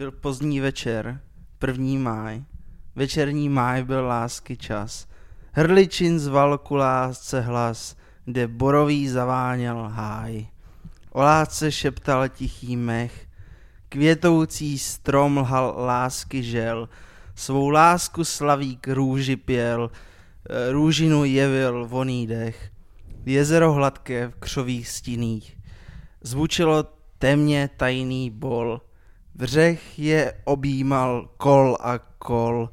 Byl pozdní večer, první máj. Večerní máj byl lásky čas. Hrličin zval ku lásce hlas, kde borový zaváněl háj. O lásce šeptal tichý mech, květoucí strom lhal lásky žel, svou lásku slavík růži pěl, eh, růžinu jevil voný dech. Jezero hladké v křových stíných, zvučilo temně tajný bol, Břeh je objímal kol a kol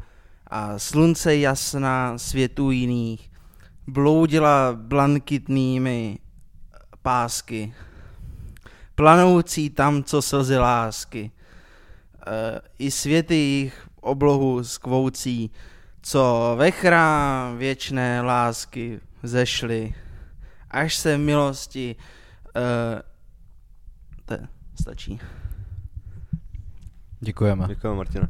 a slunce jasná světů jiných bloudila blankitnými pásky, planoucí tam, co slzy lásky. E, I světy jich oblohu skvoucí, co ve chrám věčné lásky zešly, až se milosti... E, to stačí. Děkujeme. Děkujeme, Martina.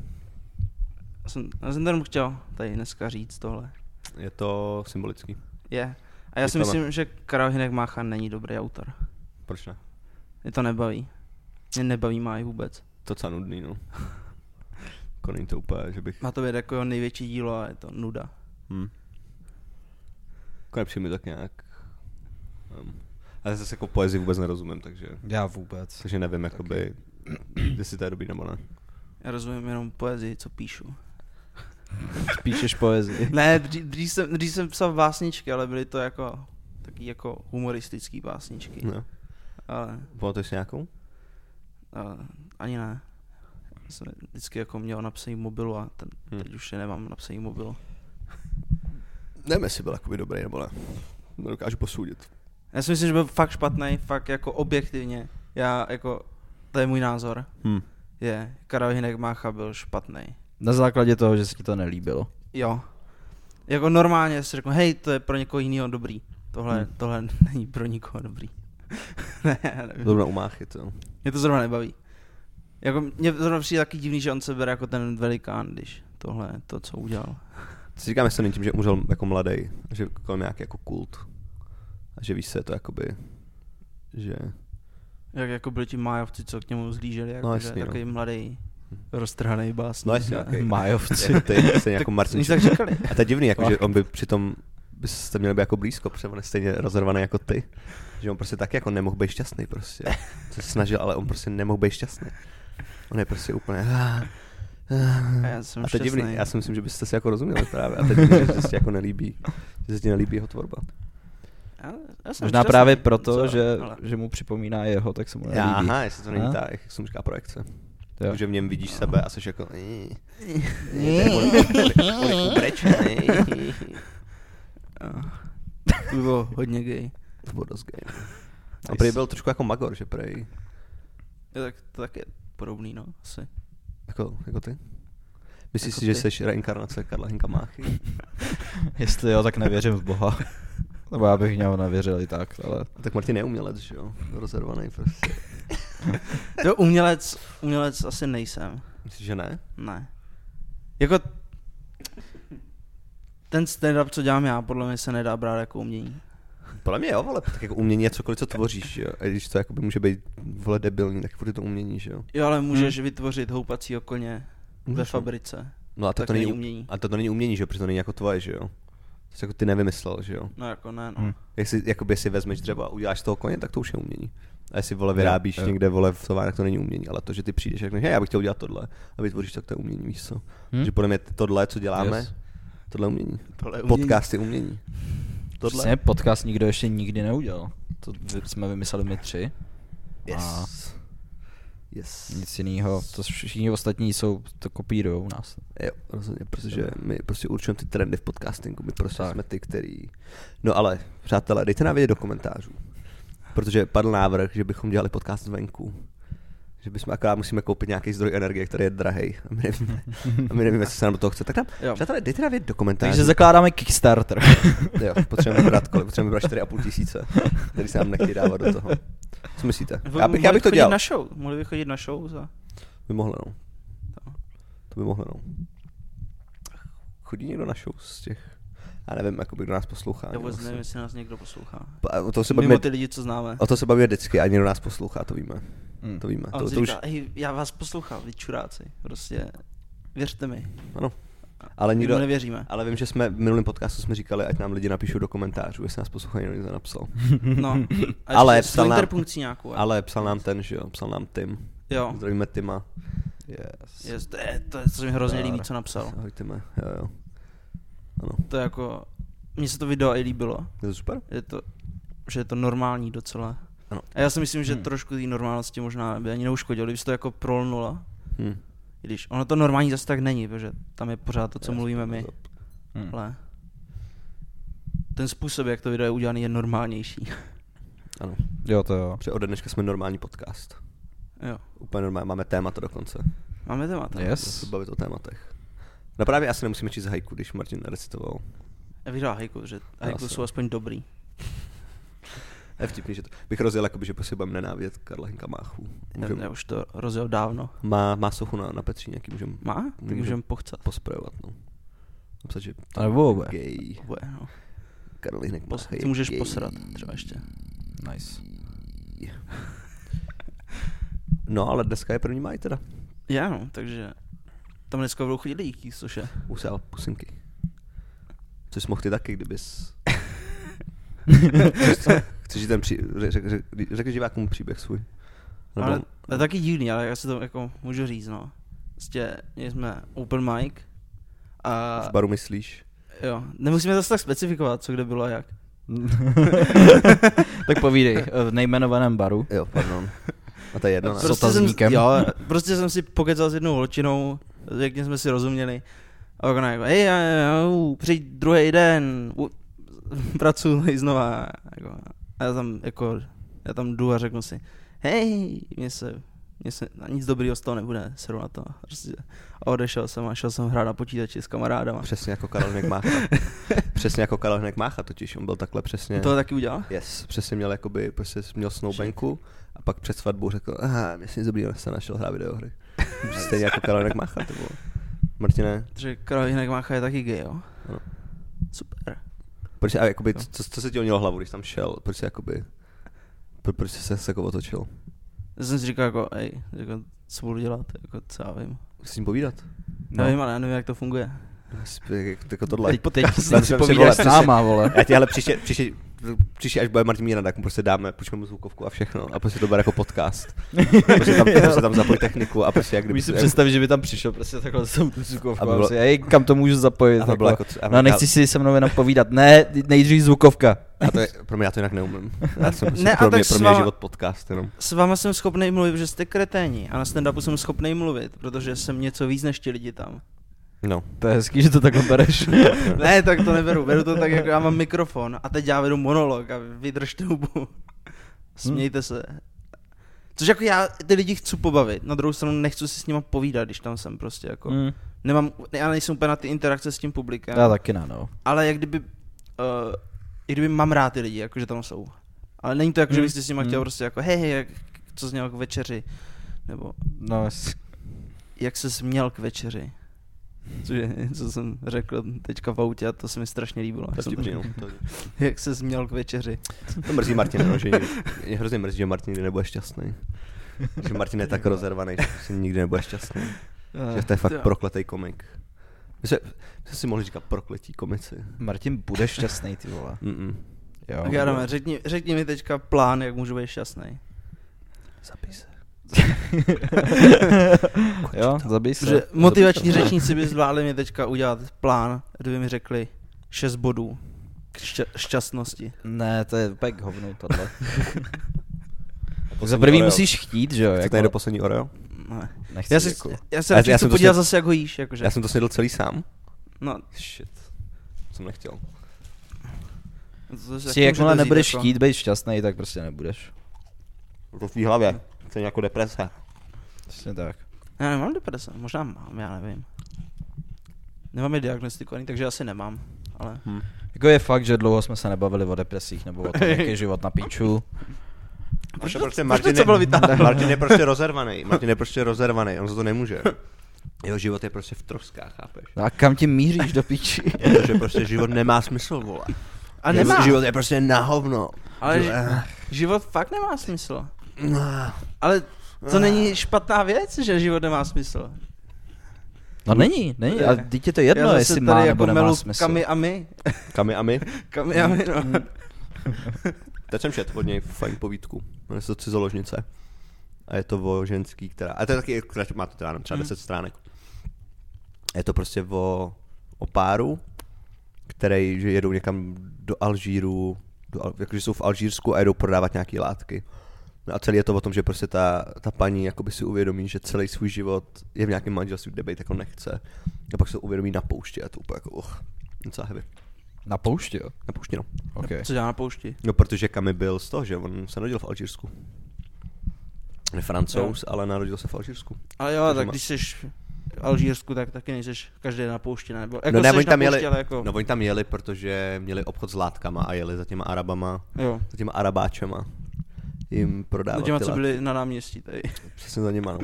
Já jsem, já jsem jenom chtěl tady dneska říct tohle. Je to symbolický. Je. A já si Děkujeme. myslím, že Karel Hinek Mácha není dobrý autor. Proč ne? Mě to nebaví. Mě nebaví Máj vůbec. To docela nudný, no. Jako není to úplně, že bych... Má to být jako jeho největší dílo a je to nuda. Hm. Jako nepřijde mi tak nějak... Um, ale zase jako poezii vůbec nerozumím, takže, Já vůbec. takže nevím, jakoby, jestli to je dobrý nebo ne. Já rozumím jenom poezii, co píšu. Píšeš poezii. Ne, dřív, dřív, jsem, dřív jsem psal básničky, ale byly to jako taky jako humoristický básničky. No. Ale, Pamatuješ nějakou? ale ani ne. Já jsem vždycky jako měl napsaný mobilu a ten, Hm. teď už je nemám napsaný mobilu. Nevím, jestli byl jakoby dobrý nebo ne. Nedokážu posoudit. Já si myslím, že byl fakt špatný, fakt jako objektivně. Já jako, to je můj názor. Hm. Je, Karel Hinek Mácha byl špatný. Na základě toho, že se ti to nelíbilo. Jo. Jako normálně si řeknu, hej, to je pro někoho jiného dobrý. Tohle, Hmm. tohle není pro nikoho dobrý. ne, nevím. Zrovna umáchy, to. Mě to zrovna nebaví. Jako mě zrovna přijde taky divný, že on se bere jako ten velikán, když tohle je to, co udělal. Si říkám, jestli to není tím, že umřel jako mladý, že kolem nějaký jako kult. A že víš se to jakoby, že... Jak jako byli ti májovci, co k němu zlíželi, jako No, že jasně, no. takový mladý, roztrhaný básník. No jasně, a- okay. Májovci. Jako ty, stejně jako Tak Martin. Tak říkali. A to je divný, jako, že on by přitom byste měli být jako blízko, protože on je stejně rozervaný jako ty. Že on prostě taky jako nemohl být šťastný prostě. Se snažil, ale on prostě nemohl být šťastný. On je prostě úplně... A já jsem A to je divný, já si myslím, že byste si jako rozuměli právě. A to je divný, že se ti jako nelíbí, že se ti nelíbí jeho tvorba. Já, jsem Možná šťastný. právě proto, Co? že, Ale- že mu připomíná jeho, tak se mu Já, nelíbí. aha, jestli to není A? tak, jak se mu říká projekce. Jo. Takže v něm vidíš sebe a jsi jako... To by bylo hodně gay. To bylo dost gay. no. A prý byl trošku jako Magor, že prej, Je, tak, to tak je podobný, no, asi. jako, jako ty? Myslíš Jako si, že ty. jsi reinkarnace Karla Hinka Máchy? Jestli jo, tak nevěřím v Boha. Nebo já bych měl nevěřil i tak, ale... Tak Martin je umělec, že jo? Rozervaný prostě. To umělec, umělec asi nejsem. Myslíš, že ne? Ne. Jako ten stand-up, co dělám já, podle mě se nedá brát jako umění. Podle mě jo, ale tak jako umění je cokoliv, co tvoříš, že jo? A když to jakoby může být vole debilní, tak furt je to umění, že jo? Jo, ale můžeš vytvořit houpacího koně ve Můžeš, no. fabrice. No a to, Tak to není, není umění. A to, to není umění, že jo? Protože to není jako tvoje, že jo? To jsi jako ty nevymyslel, že jo? No jako ne, no. Hm. Jestli jakoby si vezmeš dřevo a uděláš z toho koně, tak to už je umění. A jestli vole vyrábíš Jo, jo. někde vole v továrně, tak to není umění, ale to, že ty přijdeš a řekneš, hej, já bych chtěl udělat tohle a vytvoříš, tak to je umění, víš co? Hm? Takže podle mě tohle, co děláme, Yes. tohle je umění. Tohle je umění. Podcast je umění. Tohle. Přesně, podcast nikdo ještě nikdy neudělal. To jsme vymysleli my tři. A Yes. Nic jiného. To všichni ostatní jsou, to kopírujou u nás. Jo, rozhodně, protože my prostě určujeme ty trendy v podcastingu, my prostě Tak. jsme ty, který... No ale, přátelé, dejte nám vědět do komentářů, protože padl návrh, že bychom dělali podcast venku. Že bychom akorát musíme koupit nějaký zdroj energie, který je drahý. A my nevíme, a my nevíme, jestli se nám do toho chce. Tak Jo. přátelé, dejte nám vědět do komentářů. Takže zakládáme Kickstarter. Jo, potřebujeme brát kolik? Potřebujeme brát 4,5 tisíce, který se nám nechtějí dávat do toho. Co myslíte? Já bych, já mohli bych to dělal. na show. Mohli by chodit na show za... By mohlo, no. To by mohlo, no. Chodí někdo na show z těch... Já nevím, jakoby, kdo nás poslouchá. Já ani vůbec nevím, jestli nás někdo poslouchá. Pa- O to se Mimo bavíme, ty lidi, co známe. o to se bavíme vždycky, a někdo nás poslouchá, to víme. Hm. To víme. A on To, to už, říká, hej, já vás poslouchám, vy čuráci. Prostě věřte mi. ano. Ale Nikdo nevěříme. ale vím, že jsme v minulém podcastu jsme říkali, ať nám lidi napíšou do komentářů, jestli nás poslouchají, někdo něco napsal. No. Ale psal nám- nějakou. jako. Ale psal nám ten, že jo, psal nám Tim. Jo. Zdravíme Tima. Yes. Yes, to, je, to, je, to se mi hrozně líbí, co napsal. Ahoj Time, jo jo. Ano, To je jako, mně se to video i líbilo. je to super? Je to, že je to normální docela. Ano. A já si myslím, že Hmm. trošku té normálnosti možná by ani neuškodilo, kdyby se to jako prolnulo. Hm. I když ono to normální zase tak není, protože tam je pořád to, co mluvíme my. Hm. Ale ten způsob, jak to video je udělaný, je normálnější. Ano, Jo, to jo. protože ode dneška jsme normální podcast. jo. Úplně normální, máme témata dokonce. Máme téma tam. Budeme Yes. se bavit o tématech. No právě asi nemusíme číst hajku, když Martin recitoval. Já vydal hajku, že hajku Asi. jsou aspoň dobrý. Je vtipný, že to, bych rozjel, jakoby, že prostě budeme nenávidět Karla Hinka Máchu. Já, Můžem, já už to rozjel dávno. má, má sochu na, na Petříně, jaký můžeme Má? Tak Můžem. můžeme pochcat. posprejovat. No. Napsat, že A nebo oboje. gay. Bude, no. Karl Hinek Pos- ty můžeš gay. posrat třeba ještě. Nice. No, ale dneska je první maj teda. Já no, takže tam dneska budou chodit lidi, což je. Usál pusinky. Což mohl ty taky, kdybys... Chceš- říct ten pří... řek, řek, řek, řekni divákům příběh svůj. Nebo... Ale to je taky divný, ale já si to jako můžu říct, no. Prostě měli jsme open mic a v baru myslíš? jo, nemusíme zase tak specifikovat, co kde bylo a jak. tak povídej, v nejmenovaném baru. Jo, pardon. A to je jedno, ne? S jsem, otazníkem. jo, prostě jsem si pokecal s jednou holčinou, pěkně jsme si rozuměli. A ona jako, hej, přijď druhý den, u, pracuji znova. Jako, a já tam jako, já tam jdu a řeknu si, hej, mě se, mě se, nic dobrýho z toho nebude, seru na to. Prostě. A odešel jsem a šel jsem hrát na počítači s kamarádama. Přesně jako Karel Hnek Mácha. přesně jako Karel Hnek Mácha totiž, on byl takhle přesně. To taky udělal? Yes, přesně měl jakoby, prostě měl snoubenku a pak před svatbou řekl, aha, mě si nic dobrýho se našel hrát videohry. Stejně jako Karel Hnek Mácha, to bylo. Martine, Takže Karol Jinek Mácha je taky gay, jo? Ano. Super. proč, a jakoby, co, co se ti honilo hlavu, když tam šel? Proč jsi jakoby, pro, proč jsi se jako otočil? Já jsem si říkal jako, ej, jako, co budu dělat, jako, co já vím. Ním povídat? No. Nevím, ale já nevím, jak to funguje. Jak- Jako tohle. Teď, teď si povídáš s náma, vole. Já ti ale příště, příště, příště, až bude Martin Míra, tak mu prostě dáme, půjčme mu zvukovku a všechno a prostě to bude jako podcast. Prostě tam, prostě tam zapoj techniku a prostě jak kdyby... Můžeš si představit, že by tam přišel prostě takhle s tou zvukovkou. A bylo- prostě, kam to můžu zapojit? aby bylo takhle. jako, a- No nechci si se mnou jenom povídat. Ne, nejdřív zvukovka. A to je, pro mě já to jinak neumím. Já jsem prostě, Ne, a pro, mě, pro mě váma- život podcast jenom. S váma jsem schopný mluvit, že jste kreténi a na stand-upu jsem schopný mluvit, protože jsem něco víc než ti lidi tam. No. To je hezký, že to takhle bereš. ne, tak to neberu, beru to tak, jako já mám mikrofon a teď já vedu monolog a vy vydržte hubu. Smějte se. Což jako já ty lidi chci pobavit, na druhou stranu nechci si s nima povídat, když tam jsem prostě jako. Mm. Nemám, já nejsem úplně na ty interakce s tím publikem. Já taky ne, no. ale jak kdyby, uh, jak kdyby mám rád ty lidi, jako že tam jsou. Ale není to jako, že Hmm. bych si s nimi chtěl Hmm. prostě jako, hej, hej, jak, co jsi měl k večeři, nebo No, jak se směl k večeři. Což je, co jsem řekl teďka v autě a to se mi strašně líbilo. To je jsem řekl. To, Jak se směl k večeři. to mrzí Martin, no, že mě hrozně mrzí, že Martin nikdy nebude šťastný. Že Martin je tak rozervaný, že prostě nikdy nebude šťastný. Že to je fakt prokletý komik. My jsme, my jsme si mohli říkat prokletí komici. Martin bude šťastný, ty vole. Mm-mm. Jo. Tak Adame, řekni, řekni mi teďka plán, jak můžu být šťastný. Se. jo, zabij se. Protože motivační řečníci by zvládli mi teďka udělat plán, kdyby mi řekli 6 bodů k šťa- šťastnosti. Ne, to je úplně k hovnu tohle. Za prvý Oreo. musíš chtít, že jo? Chcete Jako, jít do poslední Oreo? Ne. nechci, Já, si, jako. já se Já- radši já chci jsem to podívat sněd- zase, jak ho jíš. Jakože. Já jsem to snědl celý sám. No, Shit. Jsem nechtěl. taky jakmile nebudeš jako. chtít být šťastný, tak prostě nebudeš. To v té hlavě. Je jako deprese. Přesně tak. Já nemám deprese, možná mám, já nevím. Nemám je diagnostikovaný, takže asi nemám. Ale Hm. Jako je fakt, že dlouho jsme se nebavili o depresích nebo o tom, jaký je život na píču. Proč to- prostě proč Martin, to bylo? Martin je prostě rozervaný. Martin je prostě rozervaný, on za to nemůže. Jeho život je prostě v troskách, chápeš? No a kam tím míříš do píči? Protože prostě život nemá smysl, vole. A Život- nemá. Život je prostě na hovno. Ale eh. život fakt nemá smysl. No. Ale to není špatná věc, že život nemá smysl. No není, není. A dítě to jedno, Já jestli tady má jako nebo nemá smysl. Kami a my. Kami a my? Kami a my, no. Teď jsem četl od něj fajn povídku. Jmenuje se to Cizoložnice. A je to o ženský, která... A to je taky, má to teda třeba Mhm. 10 stránek. Je to prostě o, o páru, který, že jedou někam do Alžíru, do, jakože jsou v Alžírsku a jedou prodávat nějaké látky. No a celý je to o tom, že prostě ta, ta paní jakoby si uvědomí, že celý svůj život je v nějakém manželství, kde být jako nechce. A pak se to uvědomí na poušti a to úplně jako, uch, docela heavy. Na poušti, jo? Na poušti, no. Okay. Co dělá na poušti? No, protože Kami byl z toho, že on se narodil v Alžírsku. Je francouz, ale narodil se v Alžírsku. Ale jo, Takže tak má- když jsi v Alžírsku, tak taky nejseš každý na poušti, ne? Nebo, jako no ne, seš oni tam poušti, jeli, ale jako, no oni tam jeli, protože měli obchod s látkama a jeli za těma Arabama, jo. za těma Arabáčema jim prodávat No těma, co byli na náměstí tady. Přesně za nima, no.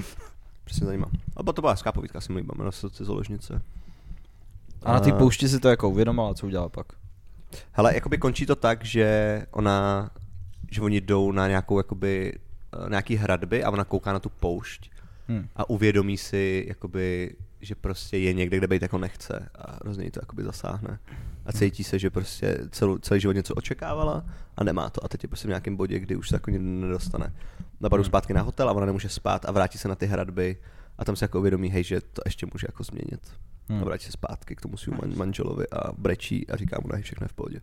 Přesně za nima. A to byla hezká povídka, mi líbila, jmenuje se to Cizoložnice. A na té A- poušti si to jako uvědomila, co udělala pak. Hele, jakoby končí to tak, že ona, že oni jdou na nějakou jakoby, eh, nějaký hradby a ona kouká na tu poušť Hm. a uvědomí si, jakoby, že prostě je někde, kde být jako nechce a hrozně to jakoby zasáhne. A cítí se, že prostě celou, celý život něco očekávala a nemá to. A teď je prostě v nějakém bodě, kdy už se jako nedostane. Napadou zpátky na hotel a ona nemůže spát a vrátí se na ty hradby a tam se jako uvědomí, hej, že to ještě může jako změnit. Hmm. A vrátí se zpátky k tomu svým man- manželovi a brečí a říká mu, ne, všechno je v pohodě.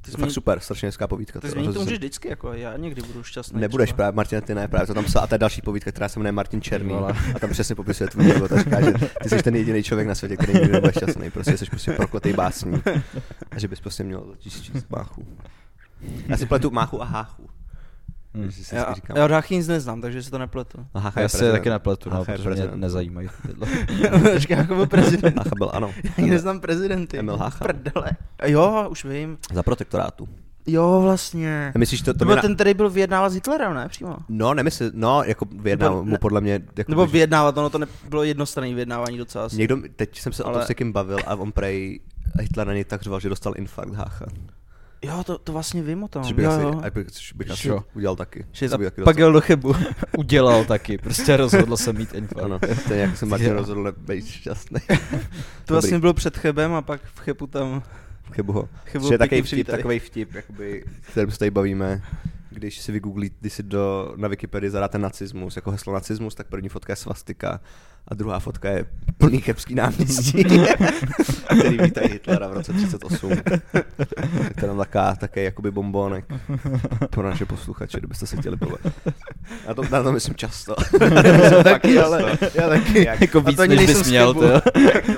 To je změní- fakt super, strašně hezká povídka. To to změnit to můžeš vždycky, jako já někdy budu šťastný. Nebudeš třeba. právě, Martin, ty ne, právě to tam psal, a je další povídka, která se jmenuje Martin Černý a tam přesně popisuje tvůj život a říká, že ty jsi ten jediný člověk na světě, který nikdy nebude šťastný, prostě jsi prostě prokletý básní a že bys prostě měl začít číst máchu. Já si pletu máchu a háchu. Hm. Si Já, říkám. já Háchy nic neznám, takže si to nepletu. A Já je si je prezident. taky nepletu, no, protože mě prezident. nezajímají tyhle. Počkej, jako byl prezident. Hácha byl, ano. Já ani neznám prezidenty. Emil Hácha. Prdele. Jo, už vím. Za protektorátu. Jo, vlastně. Myslíš, to, To to byl mě na... ten, který byl vyjednávat s Hitlerem, ne? Přímo. No, nemysl, no, jako vyjednal Nebo mu podle mě, jako Nebo vyjednávat, ono to nebylo jednostranné vyjednávání docela. asi. Někdo, teď jsem se o Ale- tom s někým bavil a on prej Hitler na něj tak řval, že dostal infarkt Hácha. Jo, to, to vlastně vím o tom. Což bych, jo, asi, jo. bych, což bych asi Jo. udělal taky. Že taky Pak dostal. jel do chybu. Udělal taky, prostě rozhodl se mít infarkt. Ano, to je jak se Martin rozhodl být šťastný. To vlastně bylo před Chebem a pak v Chebu tam... Chybu ho. Chybu Což je takový vtip, takový vtip, jakoby, kterým se tady bavíme, když si vygooglí, když si do, na Wikipedii zadáte nacismus, jako heslo nacismus, tak první fotka je svastika a druhá fotka je plný chebský náměstí, který vítají Hitlera v roce 38. Tak to je tam taká, také jakoby bombónek pro naše posluchače, kdybyste se chtěli bavit. Na to, na to myslím často. taky, ale já taky. Jak- Jako víc, to ani než bys měl, to.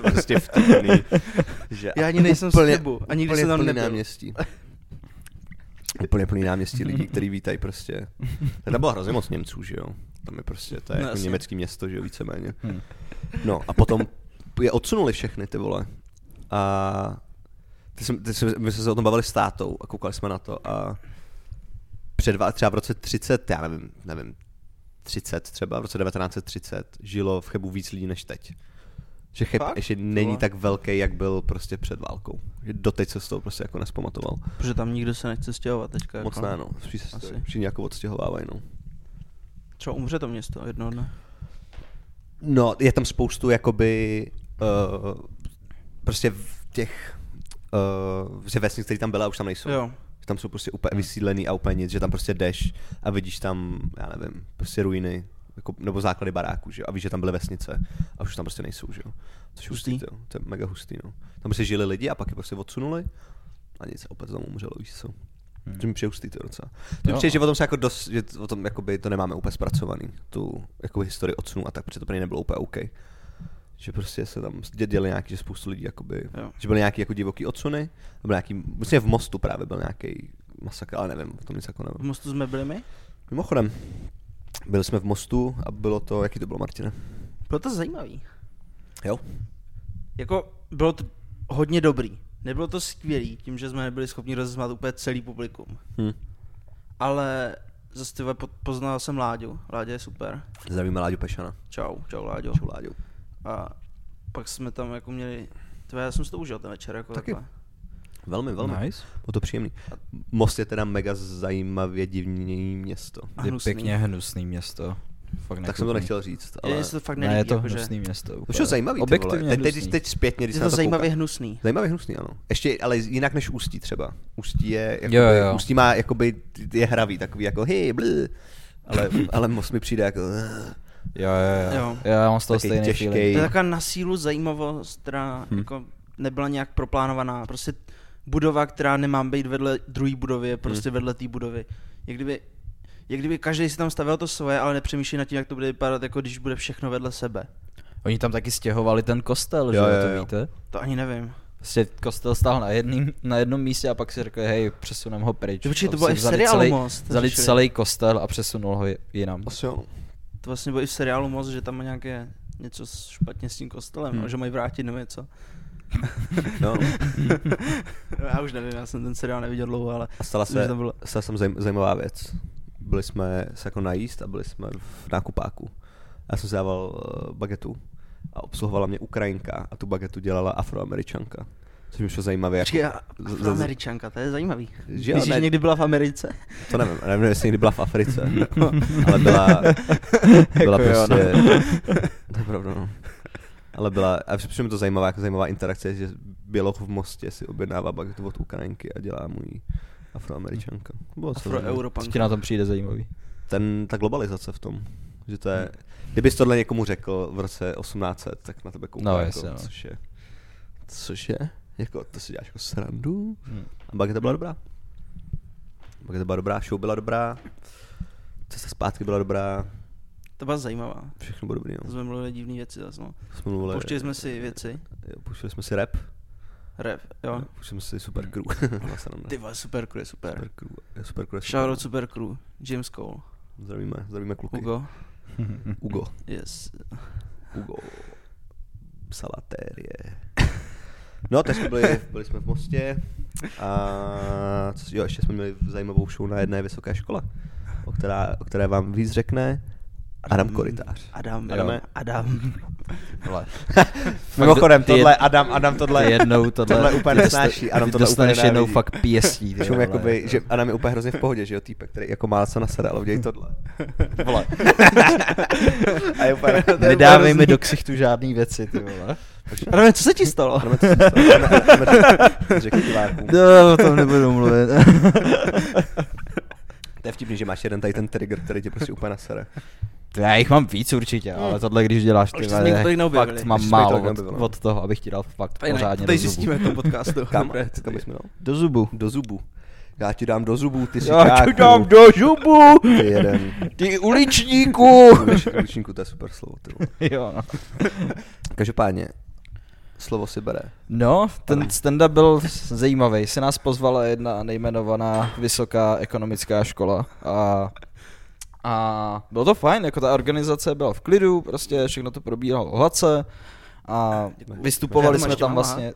prostě vtipný. Že Já ani nejsem z Úplně- Chebu. A nikdy úplně jsem tam nebyl. náměstí. Úplně plný náměstí lidí, který vítají prostě. Tam bylo hrozně moc Němců, že jo? Tam je prostě, to je No, jako německý město, že jo, víceméně. Hm. No a potom je odsunuli všechny ty vole. A ty jsem, ty jsme, my jsme se o tom bavili s tátou a koukali jsme na to a před dva, třeba v roce 30, já nevím, nevím, 30 třeba, v roce 1930 žilo v Chebu víc lidí než teď. Že Cheb Fakt? ještě není tak velký, jak byl prostě před válkou. Že doteď se z toho prostě jako nespamatoval. Protože tam nikdo se nechce stěhovat teďka. Moc jako. ne, no. Spíš se všichni jako odstěhovávají, no. Třeba umře to město jednoho dne. No, je tam spoustu jakoby uh, prostě v těch uh, že vesnic, které tam byla, už tam nejsou. Jo. Že tam jsou prostě úplně vysídlený a úplně nic, že tam prostě jdeš a vidíš tam, já nevím, prostě ruiny, jako, nebo základy baráků, že jo, a víš, že tam byly vesnice a už tam prostě nejsou, že jo. Což je hustý, Hustý. to, to je mega hustý, no. Tam prostě žili lidi a pak je prostě odsunuli a nic, opět tam umřelo, víš co. Hmm. To mi přijde hustý to docela. To mi přijde, že o tom se jako dost, že o tom jakoby to nemáme úplně zpracovaný, tu jako historii odsunu a tak, protože to pro nebylo úplně OK. Že prostě se tam dě- děli nějaký, že spoustu lidí jakoby, Jo. že byly nějaký jako divoký odsuny, a byl nějaký, myslím, v Mostu právě byl nějaký masakr, ale nevím, o tom nic jako V nevím. mostu jsme byli my? Mimochodem, byli jsme v Mostu a bylo to, jaký to bylo, Martine? Bylo to zajímavý. Jo? Jako bylo to hodně dobrý. Nebylo to skvělý, tím, že jsme nebyli schopni rozesmát úplně celý publikum. Hm. Ale zase ty vole, po- poznal jsem Láďu. Láďa je super. Zdravíme Láďu Pešana. Čau, čau Láďo. Čau Láďu. A pak jsme tam jako měli, tvé, já jsem si to užil ten večer, jako Taky. takhle. Velmi, velmi. Nice. Bylo to příjemný. Most je teda mega zajímavě divný město. A Je hnusný. pěkně hnusný město. Fakt Tak jsem to nechtěl říct, Ale... Je, to fakt Ne, nelíbí, je to jakože, hnusný město. To úplně. je zajímavý, ty vole. Objektivně Teď, teď, hnusný. teď zpětně, když je to na to zajímavě koukám. hnusný. Zajímavě hnusný, ano. Ještě, ale jinak než Ústí třeba. Ústí je, jakoby, Jo, jo. Ústí má, jakoby, je hravý, takový jako hej, blý. Ale, ale most mi přijde jako... Jo, jo, jo. Jo. Já mám z toho Taky stejný těžkej. feeling. To je taková na sílu zajímavost, která Hm. hmm. jako nebyla nějak proplánovaná. Prostě budova, která nemá být vedle druhé budovy, je prostě Hmm. vedle té budovy. Jak kdyby, jak kdyby každý si tam stavěl to svoje, ale nepřemýšlí nad tím, jak to bude vypadat, jako když bude všechno vedle sebe. Oni tam taky stěhovali ten kostel, že Jo, jo, jo, to jo. víte? To ani nevím. Prostě kostel stál na, jedným, na jednom místě a pak si řekli, hej, přesuneme ho pryč. Počkej, to bylo i v vzali seriálu celý, Most. Vzali řešili. celý kostel a přesunul ho jinam. Asi jo. To vlastně bylo i v seriálu Most, že tam má nějaké něco špatně s tím kostelem, Hmm. no, že mají vrátit nebo něco. No. No, já už nevím, já jsem ten seriál neviděl dlouho, ale A stala se, to bylo- stala se zajím, zajímavá věc. Byli jsme se jako najíst a byli jsme v nákupáku. Já jsem si dával uh, bagetu a obsluhovala mě Ukrajinka a tu bagetu dělala afroameričanka. Což mi šlo zajímavě. Počkej, Jako, a- z- z- Američanka, to je zajímavý. Že Myslíš, ne- že někdy byla v Americe? to nevím, nevím, jestli někdy byla v Africe, ale byla, byla Jako jo, prostě, to je pravda, no. Ale byla, a přijde mi to zajímavá, jako zajímavá interakce, že Běloch v Mostě si objednává bagetu od Ukrajinky a dělá můj afroameričanka. Bylo to zajímavé. Co Afro-Europanka. ti na tom přijde zajímavý? ten, ta globalizace v tom. Že to je, kdybys tohle někomu řekl v roce 1800, tak na tebe kouká, No, jako, no. což je, což je, jako, to si děláš jako srandu. Hm. A bageta byla dobrá. Bageta byla dobrá, show byla dobrá, cesta zpátky byla dobrá, To byla zajímavá. všechno bylo dobrý, no. jsme mluvili divný věci zase, no. Jsme mluvili, Pouštěli jsme si věci. jo, Pouštěli jsme si rap, Rap, jo. pouštěli jsme si super crew. Sranda. Ty vole, super crew je super. super crew, je super crew. je super. Shoutout super crew. James Cole. Zdravíme, zdravíme kluky. Hugo. Ugo. Yes. Ugo. Salatérie. No, teď jsme byli, byli jsme v Mostě a jo, ještě jsme měli zajímavou show na jedné vysoké škole, o, která, o které vám víc řekne Adam Korytář. Adam. Adame. Adam. Mimochodem, Ty je- tohle, Adam, Adam tohle, jednou tohle, tohle úplně ty nesnáší, dosta- Adam tohle úplně dostaneš jednou nenávidí. fakt pěstí. ty Čum, jakoby, jako. že Adam je úplně hrozně v pohodě, že jo, týpek, který jako má co na sere, ale udělej tohle. Vole. A je úplně, Nedávej mi do ksichtu žádný věci, ty vole. Adame, co se ti stalo? Adame, co se stalo? Adame, Adame, Řekni divákům. No, o tom nebudu mluvit. To je vtipný, že máš jeden tady ten trigger, který tě prostě úplně nasere. To já jich mám víc určitě, ale tohle, když děláš ty neobjevili. fakt mám Ještě málo od, od toho, abych ti dal fakt Tady, pořádně tady do zubu. zjistíme v tom podcastu. Kam? Dobré, Kam dal? Do zubu. Do zubu. Já ti dám do zubů, ty si Já ti dám do zubu, Ty jeden. ty uličníku. Ulič- Uličníku, to je super slovo. Ty jo, no. Každopádně, slovo si bere. No, ten stand-up byl zajímavý. Se nás pozvala jedna nejmenovaná vysoká ekonomická škola a, a bylo to fajn, jako ta organizace byla v klidu, prostě všechno to probíhalo hladce a vystupovali Já to jsme tam vlastně,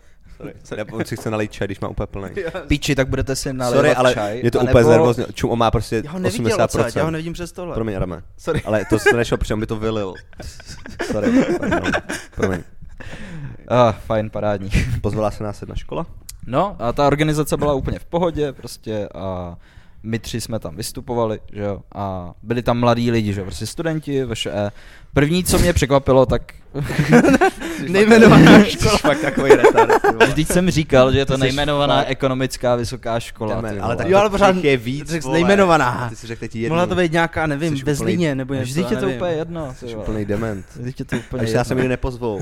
Sorry. Já si chci nalít čaj, když mám úplně plný. píči, tak budete si nalévat Sorry, ale čaj. je to anebo- úplně znervozně. Čum, on má prostě Já ho neviděl 80%. odsaď, já ho nevidím přes tohle. Promiň, Adame. Sorry. Ale to se nešlo, protože on by to vylil. Sorry. Promiň. Ah, fajn, parádní. Pozvala se nás jedna škola. No a ta organizace byla úplně v pohodě prostě a my tři jsme tam vystupovali, že jo, a byli tam mladí lidi, že jo, prostě studenti, VŠE. První, co mě překvapilo, tak Nejmenovaná Jsi fakt takový retard. Vždyť jsem říkal, že je to jsi nejmenovaná fakt- ekonomická vysoká škola. Jdeme, ale tak Jo, ale pořád je víc, řekl jsi vole. nejmenovaná. Ty si řekl teď jednu. Mohla to být nějaká, nevím, Jsi ve úplnej- Zlíně nebo něco, Vždyť je já to úplně jedno. Jsi úplný dement. Vždyť je to A úplně ještě nás sem jedno. nikdy nepozvou.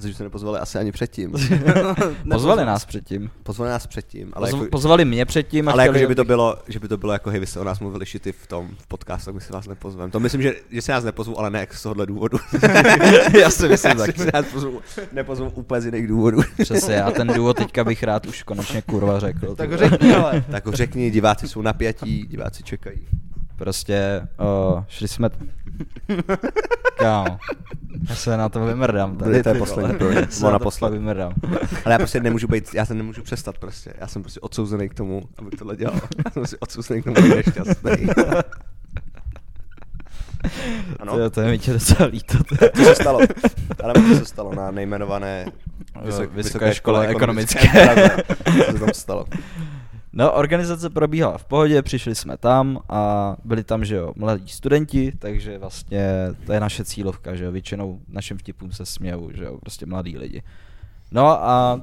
Což se nepozvali asi ani předtím. Pozvali nás předtím. Pozvali nás předtím, ale, Pozv- jako, Pozvali mě předtím a ale jako, že by to bylo, že by to bylo jako, hej, vy jste o nás mluvili šity v tom v podcastu, tak my si vás nepozveme. To myslím, že, že se nás nepozvou, ale ne z tohohle důvodu. Já si myslím Já si, taky. že nás pozvou, nepozvou úplně z jiných důvodů. Přesně, a ten důvod teďka bych rád už konečně kurva řekl. Tak ho řekni, ale. tak ho řekni, diváci jsou napjatí, diváci čekají. Prostě uh, šli jsme... Kámo. Já se na to vymrdám tady. To je poslední vole. pro- Já se bylo na to naposled. fakt vymrdám. Ale já prostě nemůžu být, já se nemůžu přestat prostě. Já jsem prostě odsouzený k tomu, abych tohle dělal. Já jsem prostě odsouzený k tomu, že nešťastný. Ano, To, to je mi tě docela líto. to se stalo. Ale to se stalo na nejmenované vysok, Vysoké škole ekonomické. Pravda. Co se tam stalo? No, organizace probíhala v pohodě, přišli jsme tam a byli tam, že jo, mladí studenti, takže vlastně to je naše cílovka, že jo, většinou našim vtipům se smějou, že jo, prostě mladí lidi. No a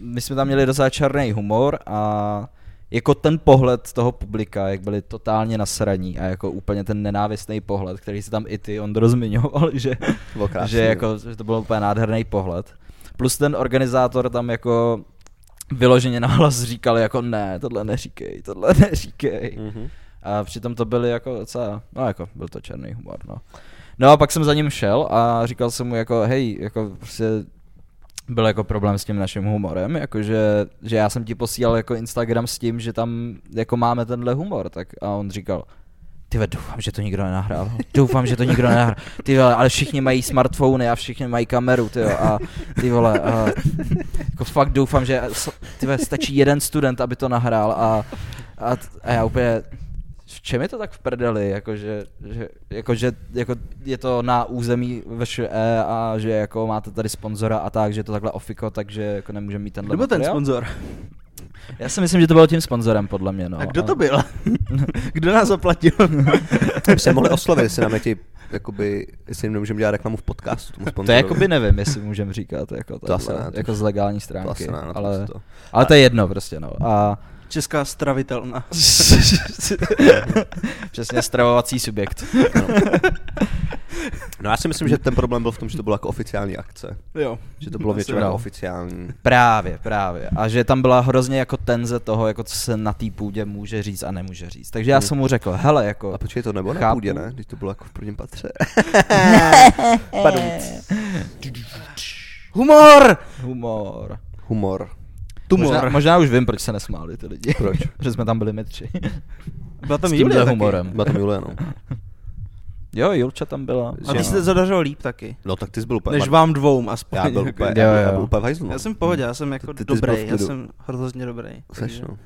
my jsme tam měli docela černý humor a jako ten pohled toho publika, jak byli totálně nasraní a jako úplně ten nenávistný pohled, který si tam i ty Ondro zmiňoval, že, To bylo krásný, že, jako, že to byl úplně nádherný pohled. Plus ten organizátor tam jako vyloženě nahlas říkal jako ne, tohle neříkej, tohle neříkej. Mhm. A přitom to byly jako docela, no jako byl to černý humor, no. No a pak jsem za ním šel a říkal jsem mu jako hej, jako prostě byl jako problém s tím naším humorem, jakože, že já jsem ti posílal jako Instagram s tím, že tam jako máme tenhle humor, tak a on říkal, ty vole, doufám, že to nikdo nenahrál. Doufám, že to nikdo nenahrál. Ty vole, ale všichni mají smartfony a všichni mají kameru, ty jo, a ty vole, a, jako fakt doufám, že ty vole, stačí jeden student, aby to nahrál a, a, a já úplně, v čem je to tak v prdeli, jakože, že, jakože jako je to na území VŠE a že jako máte tady sponzora a tak, že je to takhle ofiko, takže jako nemůžeme mít tenhle Kdo byl ten sponzor? Já si myslím, že to bylo tím sponzorem, podle mě, no. A kdo to byl? Kdo nás zaplatil? By se mohli oslovit, jestli nám ti, jakoby, jestli jim nemůžeme dělat reklamu v podcastu tomu To sponzorovi. jakoby nevím, jestli můžeme říkat, jako, To asi takhle, ne, to jako z legální To stránky, asi ne, na to ale, to. ale to je jedno prostě, no. A Česká stravitelna. přesně stravovací subjekt. No já si myslím, že ten problém byl v tom, že to bylo jako oficiální akce. Jo. Že to bylo většinou no. jako oficiální. Právě, právě. A že tam byla hrozně jako tenze toho, jako co se na té půdě může říct a nemůže říct. Takže já Hmm. jsem mu řekl, hele, jako... A počkej, to nebo na půdě, ne? Když to bylo jako v prvním patře. Humor! Humor. Humor. Tumor. Možná, možná už vím, proč se nesmáli ty lidi. Proč? Protože jsme tam byli my tři. Byla tam S Julie tímhle taky. humorem. Byla tam Julie, no. Jo, Julča tam byla. A ty se zadařil líp taky. No tak ty jsi byl úplně... Než vám dvou aspoň. Já byl jako. úplně, Jo, já byl, já jo. byl úplně v hajzlu, no. Já jsem v pohodě, já jsem jako Ty- ty dobrý, já jsem hrozně dobrý. Seš, no.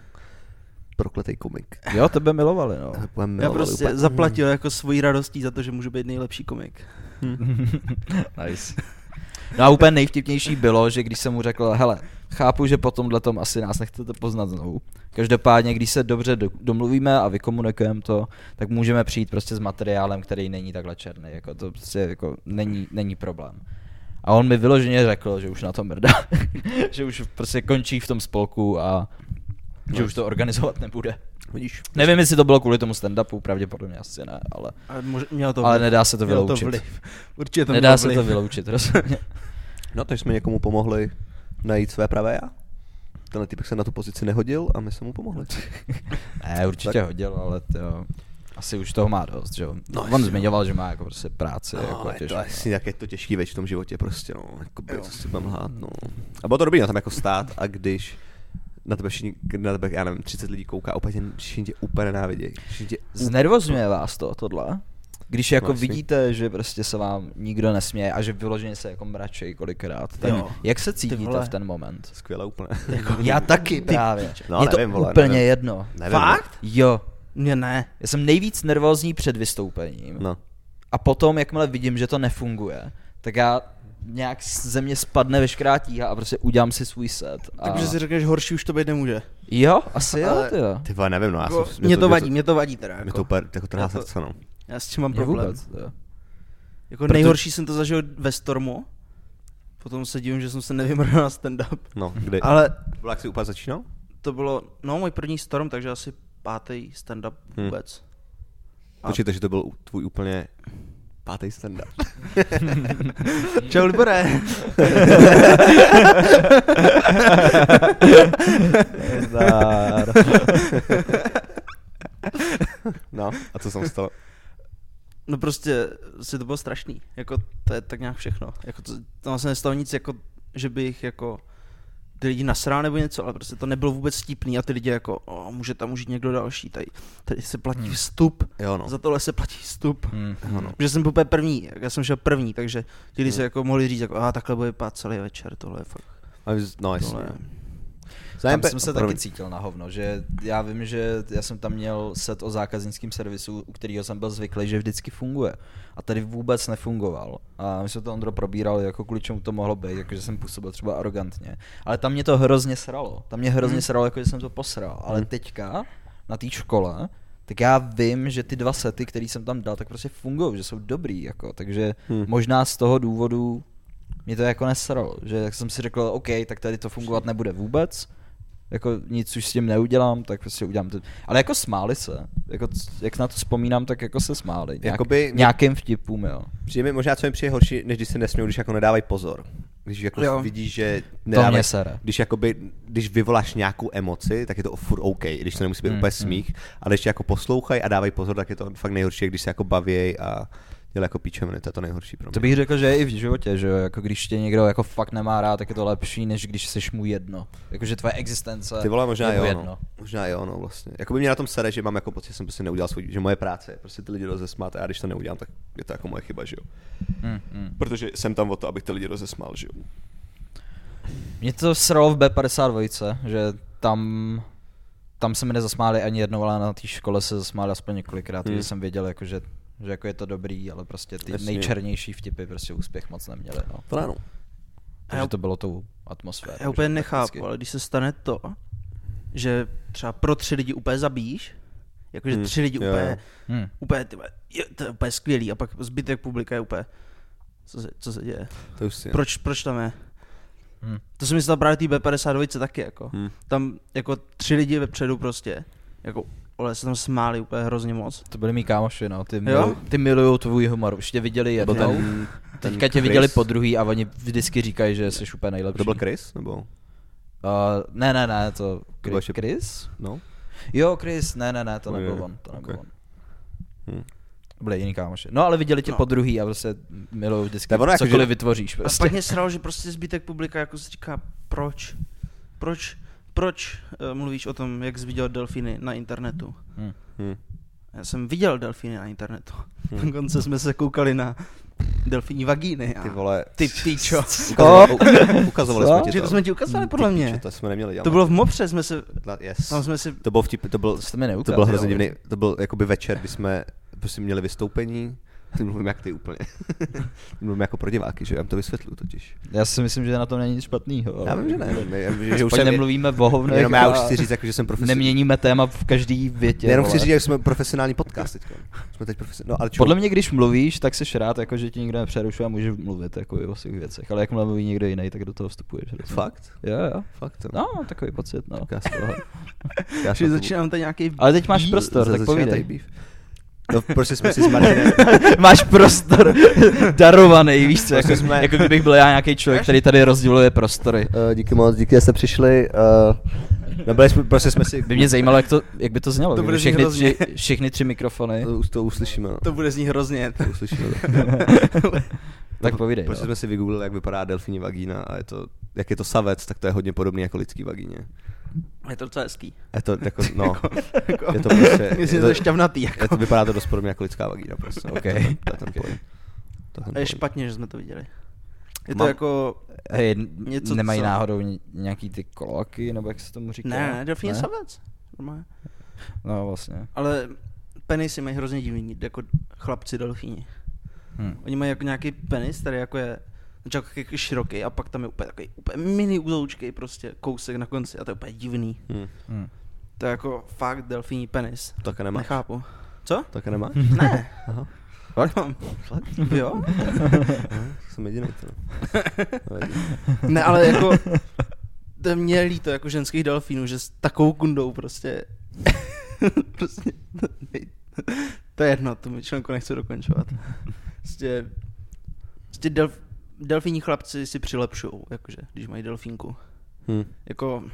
Prokletej komik. Jo, tebe milovali, no. Já milovali prostě úplně. zaplatil jako svojí radostí za to, že můžu být nejlepší komik. nice. No a úplně nejvtipnější bylo, že když jsem mu řekl, hele, chápu, že po tomhle tom asi nás nechcete poznat znovu. Každopádně, když se dobře do, domluvíme a vykomunikujeme to, tak můžeme přijít prostě s materiálem, který není takhle černý. Jako to prostě jako není, není problém. A on mi vyloženě řekl, že už na to mrdá. že už prostě končí v tom spolku a že No. už to organizovat nebude. Vidíš? Nevím, jestli to bylo kvůli tomu stand-upu, pravděpodobně asi ne, ale, Ale mož, to ale vliv. nedá se to vyloučit. vliv. Určitě to Nedá se vliv. to vyloučit, rozhodně. No, takže jsme někomu pomohli najít své pravé já. Tenhle typek se na tu pozici nehodil a my jsme mu pomohli. Ne, určitě Tak- hodil, ale to asi už toho má dost, že jo. No, On jo. zmiňoval, že má jako prostě práci, No, jako je to těžkou. asi jak je to těžký věc v tom životě prostě, no. Jakoby, Jo. co si budem lhát, no. A bylo to dobrý na tam jako stát a když na tebe všichni, na tebe, já nevím, 30 lidí kouká, tě, všichni tě úplně nenávidějí. Tě Znervozňuje vás to, tohle? Když jako jasně. vidíte, že prostě se vám nikdo nesměje a že vyloženě se jako mračej kolikrát, tak Jo. jak se cítíte vole. v ten moment? skvěle úplně. Já taky právě. No, Je to nevím, vole, úplně nevím. jedno. Nevím. Fakt? Jo. Mně ne. Já jsem nejvíc nervózní před vystoupením. No. A potom, jakmile vidím, že to nefunguje, tak já nějak ze mě spadne veškerá tíha a prostě udělám si svůj set. A... Takže si řekneš, horší už to být nemůže. Jo, asi jo, Ale- ty jo. Ty vole, nevím, no, já Jako, jsem, mě to vadí, mě to vadí teda. Mě Jako. to úplně jako trhá Já to- srdce, no. Já s tím mám problém. vůbec, jo. Jako Proto- nejhorší jsem to zažil ve Stormu. Potom se divím, že jsem se nevymrl na stand-up. No, kdy? Ale To bylo, jak jsi úplně začínal? to bylo, no můj první Storm, takže asi pátý stand-up Hm. vůbec. A- Počkejte, že to byl tvůj úplně pátý stand-up. Čau, Libore. No, a co jsem stalo? No prostě, si to bylo strašný. Jako, to je tak nějak všechno. Jako to, tam se nestalo nic, jako, že bych jako ty lidi nasrál nebo něco, ale prostě to nebylo vůbec vtipný a ty lidi jako, o, může tam užít někdo další, tady, tady se platí Hmm. vstup, Jo, no. za tohle se platí vstup. Hmm. Jo, no. Že jsem byl úplně první, já jsem šel první, takže ti lidi se Hmm. jako mohli říct, jako, a takhle bude vypadat celý večer, tohle je fakt, A No, jasně. tohle Tam jsem se taky cítil na hovno, že já vím, že já jsem tam měl set o zákaznickém servisu, u kterého jsem byl zvyklý, že vždycky funguje. A tady vůbec nefungoval. A my jsme to Ondro probírali, jako kvůli čemu to mohlo být, jakože jsem působil třeba arrogantně. Ale tam mě to hrozně sralo. Tam mě hrozně sralo, jako že jsem to posral. Ale Hmm. teďka na té škole, tak já vím, že ty dva sety, které jsem tam dal, tak prostě fungují, že jsou dobrý, jako, takže Hmm. možná z toho důvodu mě to jako nesralo, že jak jsem si řekl, OK, tak tady to fungovat nebude vůbec, jako nic už s tím neudělám, tak prostě udělám to. Ale jako smáli se, jako, jak na to vzpomínám, tak jako se smáli. Nějak, Jakoby- nějakým vtipům, jo. Přijde mi možná, co mi přijde horší, než když se nesmějou, když jako nedávají pozor. Když jako Jo. vidíš, že To nedávají, mě sere. když jakoby, když vyvoláš nějakou emoci, tak je to furt OK, i když to nemusí být Mm, úplně mm. smích, ale když jako poslouchají a dávají pozor, tak je to fakt nejhorší, když se jako baví a dělají jako píčoviny, to je to nejhorší pro mě. To bych řekl, že je i v životě, že jo, jako když tě někdo jako fakt nemá rád, tak je to lepší, než když jsi mu jedno. Jakože tvoje existence Ty vole, možná je jo, jedno. no. Možná jo, no vlastně. Jako by mě na tom sere, že mám jako pocit, že jsem prostě neudělal svůj, že moje práce je prostě ty lidi rozesmát a já když to neudělám, tak je to jako moje chyba, že jo. Mm, mm. Protože jsem tam o to, abych ty lidi rozesmál, že jo. Mě to sralo v B52, že tam, tam se mi nezasmáli ani jednou, ale na té škole se zasmáli aspoň několikrát, Hmm. jsem věděl, jako, že, že jako je to dobrý, ale prostě ty Jasně. nejčernější vtipy prostě úspěch moc neměli. No. To ano. Takže to bylo tou atmosférou. Já úplně nechápu, prakticky. ale když se stane to, že třeba pro tři lidi úplně zabíjíš, jakože Hmm, tři lidi jo, úplně, jo. Hmm. úplně, ty, vole, je, to je úplně skvělý a pak zbytek publika je úplně, co se, co se děje, To už si. proč, proč tam je? Hmm. To jsem myslel právě té B52 taky jako, Hm. tam jako tři lidi vepředu prostě, jako, ale se tam smáli úplně hrozně moc. To byli mý kámoši, no. Ty, Jo? miluj, ty milujou tvůj humor. Už tě viděli jednou, ten, ten teďka tě Chris. viděli po druhý a oni vždycky říkají, že jsi úplně nejlepší. To byl Chris? Nebo? Uh, ne, ne, ne, to byl Chris, ještě- Chris? No. Jo, Chris, ne, ne, ne, to To nebyl je- on, to nebyl ok. on. Hm. Byli jiný kámoši. No ale viděli tě No. po druhý a prostě milují vždycky To ono, jako, cokoliv že- vytvoříš. A Prostě. pak mě sral, že prostě zbytek publika jako si říká, proč, proč, proč uh, mluvíš o tom, jak jsi viděl delfíny na internetu? Hm. Hm. Já jsem viděl delfíny na internetu. Hmm. Dokonce jsme se koukali na delfíní vagíny. A Ty vole. ty píčo. Ukazovali, u- ukazovali Co? jsme ti Že to. to jsme ti ukázali, podle Ty mě. píčo, To jsme neměli dělat. To bylo v Mopře, jsme se, Yes. tam jsme si, To byl vtip, to byl, To jste mi to neukázal. byl hrozně divný, to byl jakoby večer, kdy jsme prostě měli vystoupení, Teď mluvím jak ty úplně. mluvím jako pro diváky, že já to vysvětluju totiž. Já si myslím, že na tom není nic špatného. Já vím, že ne. ne, já vím, že, že už jsem, nemluvíme o hovnech jenom já už chci říct, jako, že jsem profesionální. Neměníme téma v každý větě. Jenom chci říct, že jsme profesionální podcast teď. Jsme teď profesionální. No, ale čo, Podle mě, když mluvíš, tak jsi rád, jako, že ti nikdo nepřerušuje a můžeš mluvit jako, o svých věcech. Ale jak mluví někdo jiný, tak do toho vstupuješ. Fakt? Jo, jo. Fakt. No, takový pocit, no. Tak já. Já začínám tady nějaký Ale teď máš prostor, tak povídej. No, prostě jsme si s Martinem, máš prostor darovaný, víš co, jako, Prostě jsme- jako kdybych byl já nějaký člověk, který tady rozděluje prostory. Uh, díky moc, díky, že jste přišli. Uh, no byli jsme, prostě jsme si... By mě zajímalo, jak, to, jak by to znělo, To bude znít všechny, tři, všechny tři mikrofony. To, to uslyšíme, no. To bude z ní hrozně. To uslyšíme. Tak povídej, Prostě no. jsme si vygooglili, jak vypadá delfíní vagína a je to, jak je to savec, tak to je hodně podobný jako lidský vagíně. Je to docela hezký. Je to jako, no, Jako, je to prostě, je to je to, šťavnatý. je Jako. to, vypadá to dost podobně jako lidská vagína prostě. Ok. To, je to je ten point. To je je špatně, že jsme to viděli. Je to Mám- jako... Hej, Něco, nemají co- náhodou ně- nějaký ty koloaky, nebo jak se tomu říká? Ne, ne, delfín je savec. Normálně. No vlastně. Ale penisy mají hrozně divný, jako chlapci delfíni. Hm. Oni mají jako nějaký penis, který jako je jako široký a pak tam je úplně takový úplně mini uzoučkej prostě kousek na konci a to je úplně divný. Hm. Hm. To je jako fakt delfíní penis. Také nemáš? Nechápu. Co? Také nemáš? Ne. Aha. Fakt mám. Jo? Aha, jsem jediný to. Nevadí. Ne, ale jako to je mě líto jako ženských delfínů, že s takovou kundou prostě prostě to je jedno, tu myšlenku nechci dokončovat. Prostě, prostě delf, delfíní chlapci si přilepšujou, jakože, když mají delfínku. Hm. Jako,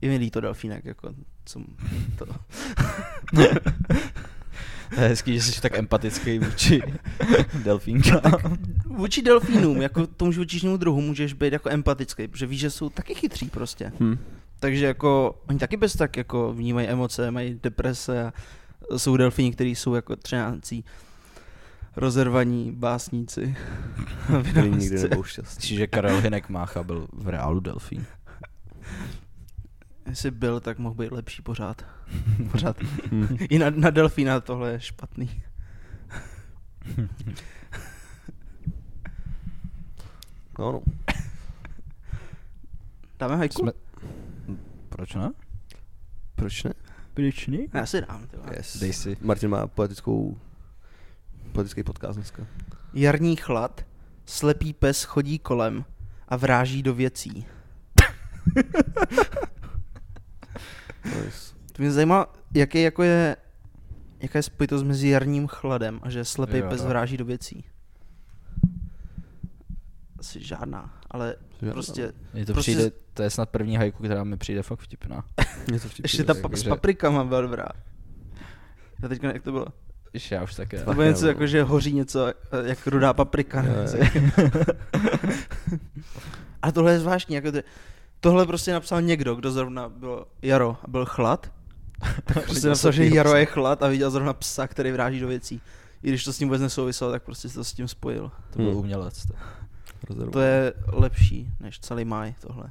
je mi líto delfínek, jako, co to. To je hezký, že jsi tak empatický vůči delfínka. Vůči delfínům, jako tomu živočišnému druhu, můžeš být jako empatický, protože víš, že jsou taky chytří prostě. Hm. Takže jako, oni taky bez tak jako vnímají emoce, mají deprese a jsou delfíni, kteří jsou jako třenácí rozervaní básníci. Který nikdy nebudou šťastný. Myslíš, že Karel Hinek Mácha byl v reálu delfín? Jestli byl, tak mohl být lepší pořád. pořád. I na, na Delfína tohle je špatný. No, no. Dáme hajku? Jsme... Proč ne? Proč ne? Proč ne? Já si dám. Tyhle. Yes. Dej si. Martin má poetickou, poetický podcast dneska. Jarní chlad, slepý pes chodí kolem a vráží do věcí. Nice. To mě zajímá, jaký jako je, jaká je spojitost mezi jarním chladem a že slepý Jo, pes no. vráží do věcí. Asi žádná, ale Žádná. prostě Mně to Prostě přijde, to je snad první hajku, která mi přijde fakt vtipná. Mě to vtipný. ještě ta pa- s že- paprikama byla dobrá. Já teďka, jak to bylo? Když já už také. To bylo něco jako, že hoří něco, jak rudá paprika. Jo, jo. A tohle je zvláštní, jako to, tohle prostě napsal někdo, kdo zrovna bylo jaro a byl chlad. Tak prostě napsal, že jaro je chlad a viděl zrovna psa, který vráží do věcí. I když to s tím vůbec nesouviselo, tak prostě se to s tím spojil. To byl Hmm. umělec. To. To je lepší než celý maj tohle.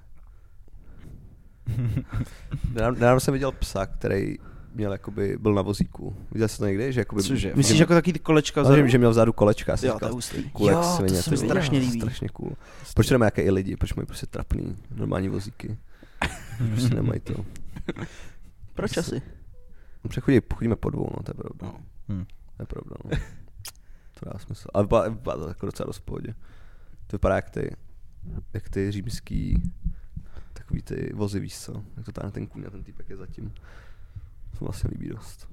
Nedávno jsem viděl psa, který měl jakoby, byl na vozíku. Viděl jsi to někdy? Že jakoby, Cože? Myslíš jako taky ty kolečka vzadu? že, že měl vzadu kolečka, Jo, říkal, to je jak Jo, to svině, to je strašně líbí. strašně cool. Proč to nemají jaké i lidi, proč mají prostě trapný, normální vozíky? Prostě nemají to. Proč asi? No, Přechodí, chodíme po dvou, no, to je pravda. No. Hm. To je pravda, no. To dá smysl. Ale vypadá, vypadá to jako docela dost v pohodě. To vypadá jak ty, jak ty římský, takový ty vozy, víš co? Jak to tam ten kůň a ten týpek je zatím. To se mi vlastně líbí dost.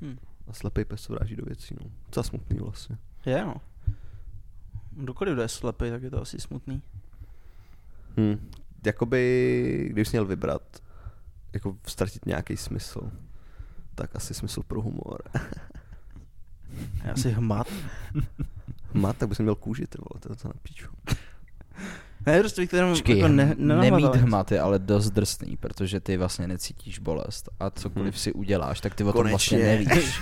Hm. A slepej pes se vráží do věcí, no. Docela smutný vlastně. Je no. Kdokoliv kdo je slepý, tak je to asi smutný. Hm. Jakoby, kdybys měl vybrat, jako ztratit nějaký smysl, tak asi smysl pro humor. Je asi hmat. Má, tak bys měl kůži, ty vole, to je to na píču. Ne, prostě bych to jenom Počkej, jako ne, nemít hmat je ale dost drsný, protože ty vlastně necítíš bolest a cokoliv Hm. si uděláš, tak ty o tom Konečně. vlastně nevíš.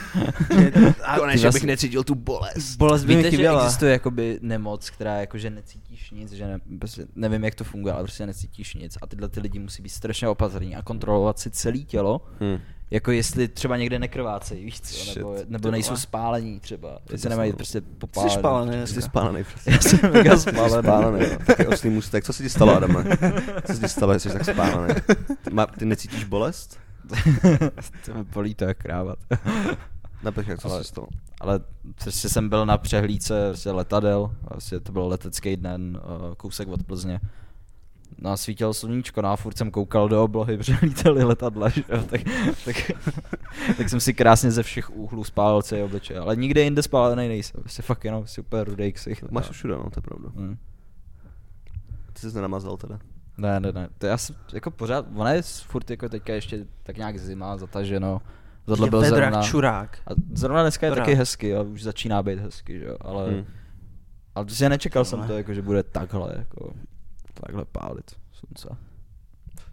A Konečně zas- bych necítil tu bolest. bolest by mi Víte, že existuje jakoby nemoc, která jakože necítíš nic, že ne, prostě nevím, jak to funguje, ale prostě necítíš nic a tyhle ty lidi musí být strašně opatrní a kontrolovat si celé tělo, Hm. Jako jestli třeba někde nekrvácejí, víš co, Shit, nebo, nebo nejsou spálení třeba, jestli nemají prostě Jsi popálené. spálený Jsi spálený, přesně. Já jsem mega Jsi spálený. spálený, jo. Taky oslý můstek. Co se ti stalo, Adame? Co se ti stalo, jsi tak spálený? Ty, má, ty necítíš bolest? to mi bolí to jak krávat. Jak co Ale- se stalo? Ale prostě jsem byl na přehlídce prostě letadel, vlastně to byl letecký den, eh, kousek od Plzně. No a svítilo sluníčko, no a furt jsem koukal do oblohy, protože lítali letadla, že jo, tak, tak, tak, jsem si krásně ze všech úhlů spálil celý obličej, ale nikde jinde spálený nejsem, prostě fakt jenom super rudej ksich. Máš všude, no, to je pravda. Hmm. Ty jsi nenamazal teda. Ne, ne, ne, to já jsem jako pořád, ona je furt jako teďka ještě tak nějak zima, zataženo. Tohle Je byl zrovna, čurák. a zrovna dneska je Dobrá. taky hezky, a už začíná být hezky, že jo, ale... Hm. Ale prostě nečekal jsem Ale- to, jako, že bude takhle, jako, takhle pálit slunce.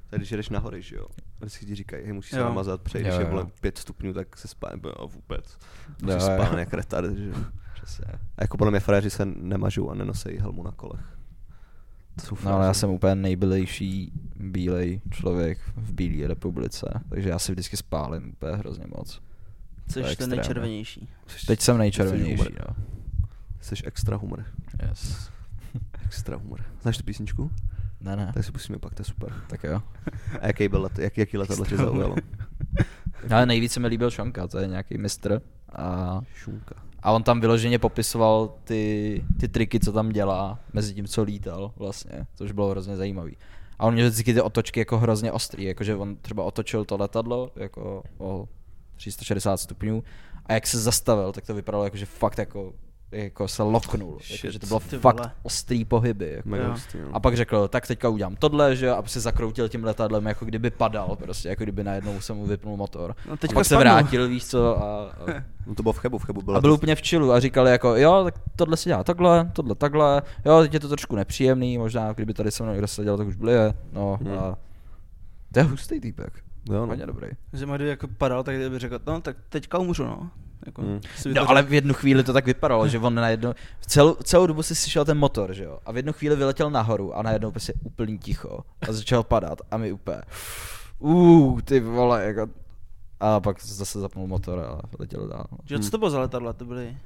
Tak když jdeš nahory, že jo? Vždycky ti říkají, hej, musíš se Jo. namazat, přejdeš Jo, je jo. vole 5 stupňů, tak se spálím, jo, vůbec. Jo, Jsi jo. spálený jak retard, že jo? Přesně. A jako podle mě frajeři se nemažou a nenosejí helmu na kolech. To jsou No ale já jsem úplně nejbylejší bílej člověk v Bílé republice, takže já si vždycky spálím úplně hrozně moc. Jsi je ten extrémně. nejčervenější. Teď jsem nejčervenější, no. Jsi extra humor. Yes. Extra humor. Znáš tu písničku? Ne, ne, Tak si pustíme pak, to je super. tak jo. A jaký byl let, jak, jaký letadlo tě zaujalo? Ale nejvíce mi líbil Šanka, to je nějaký mistr. A, Šunka. a on tam vyloženě popisoval ty, ty triky, co tam dělá, mezi tím, co lítal vlastně, což bylo hrozně zajímavý. A on měl vždycky ty otočky jako hrozně ostrý, jakože on třeba otočil to letadlo jako o 360 stupňů a jak se zastavil, tak to vypadalo jako, že fakt jako, jako se loknul, Shit. jako, že to bylo Ty fakt vole. ostrý pohyby. Jako. Mega no. A pak řekl, tak teďka udělám tohle, že jo, a se zakroutil tím letadlem, jako kdyby padal, prostě, jako kdyby najednou se mu vypnul motor. No A teďka pak se spadnu. vrátil, víš co, a, a, no to bylo v Chebu, v Chebu byla a byl úplně v čilu a říkal jako, jo, tak tohle se dělá takhle, tohle takhle, jo, teď je to trošku nepříjemný, možná kdyby tady se mnou někdo seděl, tak už blije, no Hmm. a to je hustý týpek, Jo, no. hodně dobrý. Že Madu jako padal, tak kdyby řekl, no tak teďka umřu, no. Jako, Hmm. No ale v jednu chvíli to tak vypadalo, že on najednou, celou, celou dobu si slyšel ten motor, že jo, a v jednu chvíli vyletěl nahoru a najednou prostě úplný ticho a začal padat a my úplně, uh, ty vole, jako, a pak zase zapnul motor a letěl dál. no. Že co to bylo za letadla? To byly...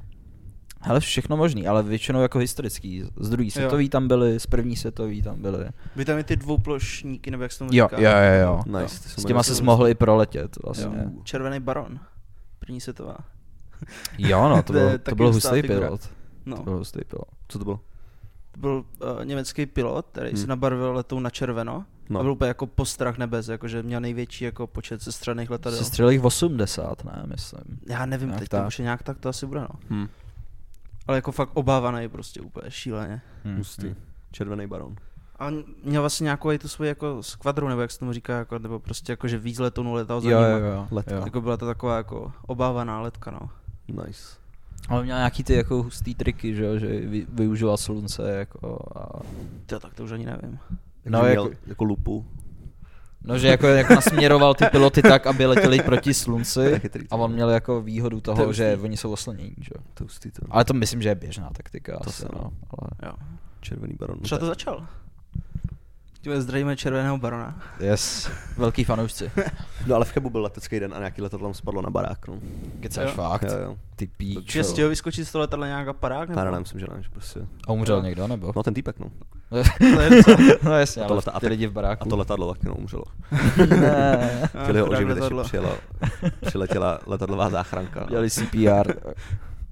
Hele, všechno možný, ale většinou jako historický, z druhý světový tam byly, z první světový tam byly. Byly tam i ty dvouplošníky, nebo jak se tomu Jo, říká? jo, jo, jo. Nice, ty S těma se mohli i proletět Jo. vlastně. Červený baron. První světová. Jo, no, to, To je byl, to byl hustý pilot. No. To byl hustý pilot. Co to bylo? To byl uh, německý pilot, který Hmm. si nabarvil letou na červeno. No. A byl úplně jako postrach nebes, jakože měl největší jako počet sestřelených letadel. Se střelil jich 80, ne, myslím. Já nevím, Nějak teď tak. to už je nějak tak to asi bude, no. Hm. Ale jako fakt obávaný prostě úplně šíleně. Hmm. Hustý. Červený baron. A on měl vlastně nějakou i tu svoji jako skvadru, nebo jak se tomu říká, jako, nebo prostě jako, že víc letounů letal za Jo, nima. jo, jo. Letka. jo. Jako byla to taková jako obávaná letka, no. Nice. Ale měl nějaký ty jako hustý triky, že, jo, že vy, využíval slunce jako a... To, tak to už ani nevím. No, No, jako- jako, jako lupu. No, že jako, jako nasměroval ty piloty tak, aby letěli proti To slunci a on měl jako výhodu To toho, hustý. že oni jsou oslenění, že jo. To to. Ale to myslím, že je běžná taktika To asi, se, no. no. Ale... Jo. Červený baron. Třeba to začal. Tím zdravíme červeného barona. Yes, velký fanoušci. No ale v Chebu byl letecký den a nějaký letadlo spadlo na barák, no. Kecáš Jo. fakt, Jo, jo. ty píčo. Že stihl vyskočit z toho letadla nějaká parák? Nebo? Ne, ne, myslím, že ne, že prostě. A umřel někdo, nebo? No ten týpek, no. To je no jasně, A to leta- a ty lidi v baráku. A to letadlo taky, no, umřelo. ne. Chtěli ho oživit, letadlo. přijela, přiletěla letadlová záchranka. No. Dělali CPR.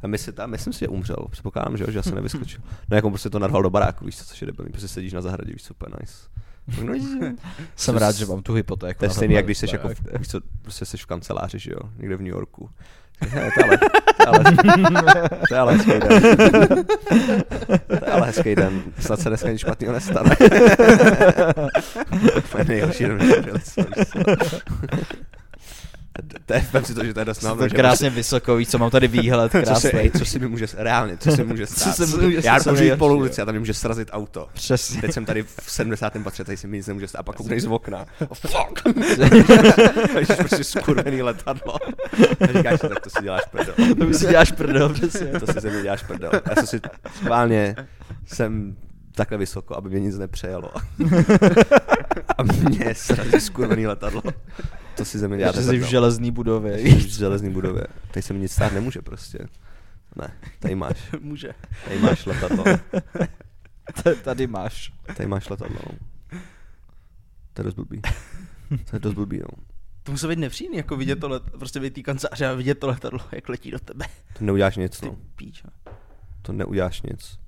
A my si tam, myslím si, že umřel. Předpokládám, že, jo, že asi nevyskočil. No jako prostě to narval do baráku, víš co, což je debilní, prostě sedíš na zahradě, víš co, úplně nice. No, Jsem rád, že mám tu hypotéku. to je stejný, jak když jsi jako, barák. v, víš co, prostě jsi v kanceláři, že jo, někde v New Yorku. Hele, to je ale, to je ale, to je ale hezký den. To je ale hezký den. Snad se dneska nic špatného nestane. To je nejhorší den, To je, vem si to, že to je dost náhodou, to že krásně vysoko, víš co, mám tady výhled co krásný. si, co si mi může, reálně, co si může stát. se může Já co můžu jít po ulici a tam mi může srazit auto. Přesně. Teď jsem tady v 70. patře, tady se mi nic nemůže stát. A pak koukneš z okna. Oh, fuck. Vidíš prostě skurvený letadlo. A říkáš si, tak to si děláš prdel. To si děláš prdel, přesně. To si ze mě děláš prdel. Já jsem si schválně jsem takhle vysoko, aby mě nic nepřejelo. A mě srazí skurvený letadlo. To si ze mě děláte jsi v železný budově, Jsem víš. v železný budově. Tady se mi nic stát nemůže prostě. Ne, tady máš. Může. Tady máš letadlo. T- Tady máš. Tady máš letadlo. no. To je dost blbý. To je dost blbý, no. To musí být nepříjemný, jako vidět to let, prostě být tý kanceláře a vidět to letadlo, jak letí do tebe. To neuděláš nic, Ty no. píčo. To neuděláš nic.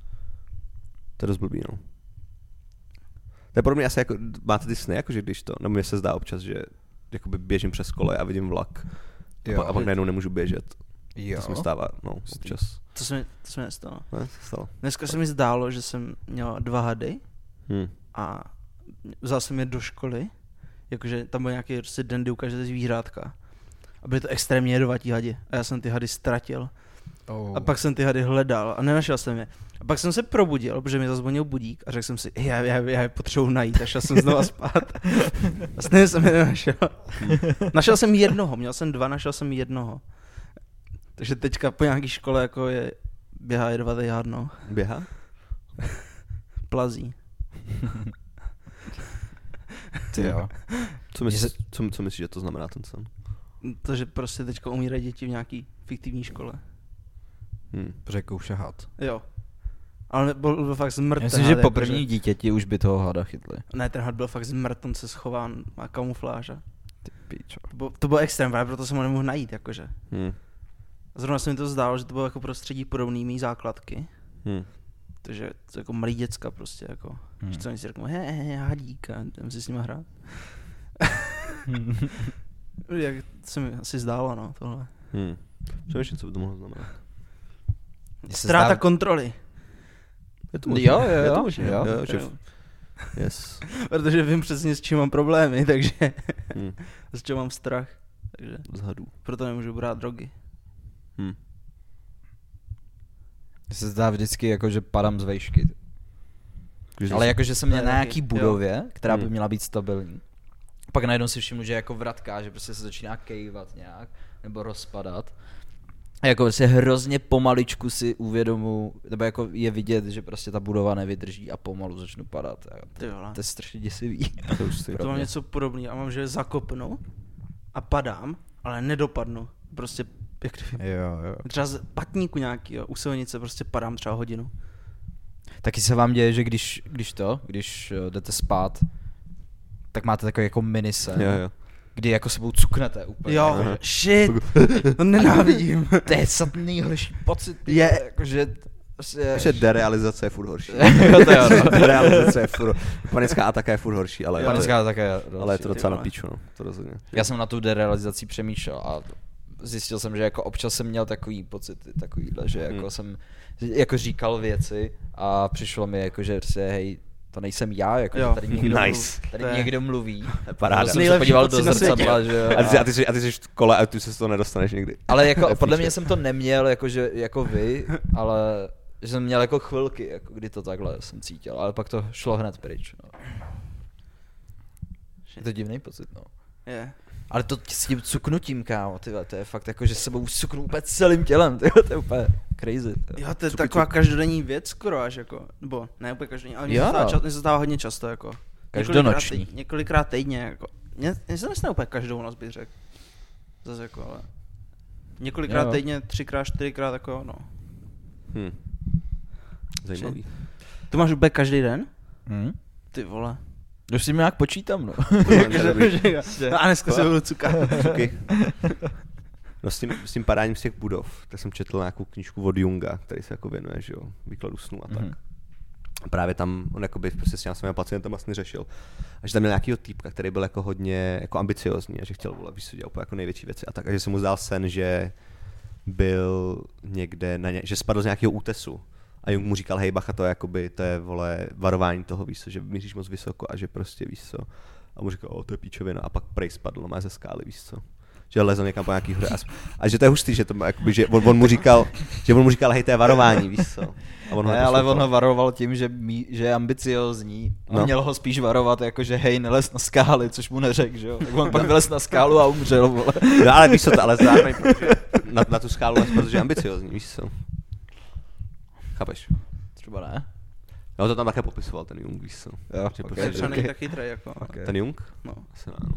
To je dost blbý, no. To je pro mě asi jako, máte ty sny, jakože když to, no mně se zdá občas, že jakoby běžím přes kole a vidím vlak. A, Jo. pak, a pak najednou nemůžu běžet. Jo. To se mi stává, no, občas. To se mi, to se mi nestalo. Ne, se stalo. Dneska se mi zdálo, že jsem měl dva hady Hm. a vzal jsem je do školy, jakože tam byl nějaký prostě den, kdy ukážete zvířátka. A byly to extrémně jedovatí hadi. A já jsem ty hady ztratil. Oh. A pak jsem ty hady hledal a nenašel jsem je. A pak jsem se probudil, protože mi zazvonil budík a řekl jsem si, já, já, já je potřebuji najít a šel jsem znova spát. A stejně jsem je nenašel. našel jsem jednoho, měl jsem dva, našel jsem jednoho. Takže teďka po nějaký škole jako je běhá jedovatý had, no. Běhá? Plazí. Ty jo. Co, myslíš, co, co myslíš, že to znamená ten sen? To, že prostě teďka umírají děti v nějaký fiktivní škole. Hm. Řekou šahat. Jo. Ale byl, byl fakt zmrt. Myslím, ten že had, po první dítěti už by toho hada chytli. Ne, ten had byl fakt zmrt, on se schová, má kamufláže. Ty píčo. To bylo, to bylo extrém, právě proto jsem ho nemohl najít, jakože. Hm. A zrovna se mi to zdálo, že to bylo jako prostředí podobný mý základky. Hm. Takže to jako malý děcka prostě, jako. Hmm. Hmm. Že to oni si řeknou, he, he, hadík, a jdem si s nima hrát. Jak se mi asi zdálo, no, tohle. Hm. Přemýšlím, co by to mohlo znamenat. Ztráta zdá- kontroly. Je to Jo, možné, jo, je to jo, možné, jo. jo, že, Jo. yes. Protože vím přesně, s čím mám problémy, takže Hm. z čeho mám strach. Takže Z hadů. proto nemůžu brát drogy. Hm. Mně se zdá vždycky jako, že padám z vejšky. Když Ale jako, že jsem měl na nějaký taky, jo. budově, která by Hmm. měla být stabilní. Pak najednou si všimnu, že jako vratka, že prostě se začíná kejvat nějak, nebo rozpadat. A jako prostě hrozně pomaličku si uvědomu, nebo jako je vidět, že prostě ta budova nevydrží a pomalu začnu padat. Vole. to je strašně děsivý. To už. To mám něco podobného a mám, že zakopnu a padám, ale nedopadnu. Prostě jak kdyby, Jo, jo. třeba z patníku nějakýho, u silnice prostě padám třeba hodinu. Taky se vám děje, že když, když to, když eh, jdete spát, tak máte takový jako mini sen, Jo, jo. Kdy jako sebou cuknete úplně. Jo, Jako, shit, to nenávidím. to je snad nejhorší pocit. Je. Jakože, prostě, Ještě derealizace je furt horší. Jo, to jo, no. derealizace je furt Panická ataka je furt horší, ale, Panická také. ale je to docela na píču, no. To rozhodně. Já jsem na tu derealizaci přemýšlel a zjistil jsem, že jako občas jsem měl takový pocity, takovýhle, že jako Hmm. jsem jako říkal věci a přišlo mi jako, že prostě, hej, to nejsem já, jako Jo. tady někdo, Nice. mluví, tady To je- někdo mluví. Paráda. Já jsem se podíval do zrcadla, že jo. A ty, jsi- a, ty jsi, a ty jsi v kole a ty se z toho nedostaneš nikdy. Ale jako Je podle mě jsem to neměl jako, že, jako vy, ale že jsem měl jako chvilky, jako kdy to takhle jsem cítil, ale pak to šlo hned pryč. No. Je to divný pocit, no. Je. Ale to s tím cuknutím, kámo, ty vole, to je fakt jako, že sebou cuknu úplně celým tělem, ty vole, to je úplně crazy. ty vole. Jo, to je Cuky, taková cuky. každodenní věc skoro až jako, nebo ne úplně každodenní, ale mně se stává, se stává hodně často jako. Každonoční. Několikrát, týdně, několikrát týdně jako. Mně, mně se nestane úplně každou noc bych řekl. Zase jako, ale. Několikrát Jo. týdně, třikrát, čtyřikrát jako, no. Hm. Zajímavý. To máš úplně každý den? Hm? Ty vole. Už si nějak počítám, no. no a dneska se budu cukat. No s tím, s tím padáním z těch budov, tak jsem četl nějakou knížku od Junga, který se jako věnuje, že jo, výkladu snu a tak. Mhm. A právě tam on jakoby přesně s těma svými pacientem vlastně řešil. A že tam měl nějakýho týpka, který byl jako hodně jako ambiciozní a že chtěl volat, víš, dělal jako největší věci a tak. A že se mu zdál sen, že byl někde, na ně, že spadl z nějakého útesu. A Jung mu říkal, hej bacha, to je jakoby, to je vole varování toho, víš co, že míříš moc vysoko a že prostě víš co. A mu říkal, o, to je píčovina. A pak prej spadl, má ze skály, víš co. Že lezl někam po nějaký hře. A, a, že to je hustý, že, to, jakoby, že on, on, mu říkal, že on mu říkal, hej, to je varování, víš co. A on ho Ne, ale on ho varoval tím, že, mí, že je ambiciozní. A No. měl ho spíš varovat, jako že hej, nelez na skály, což mu neřekl, že jo. Tak on pak vylez na skálu a umřel, vole. No ale víš co, to, ale zároveň, na, na tu skálu protože je ambiciozní, víš co. Chápeš? Třeba ne. No to tam také popisoval ten Jung, víš co. Jo, Že ok. prostě- Třeba není tak chytrý jako. Ok. Ten Jung? No. Asi ne, no.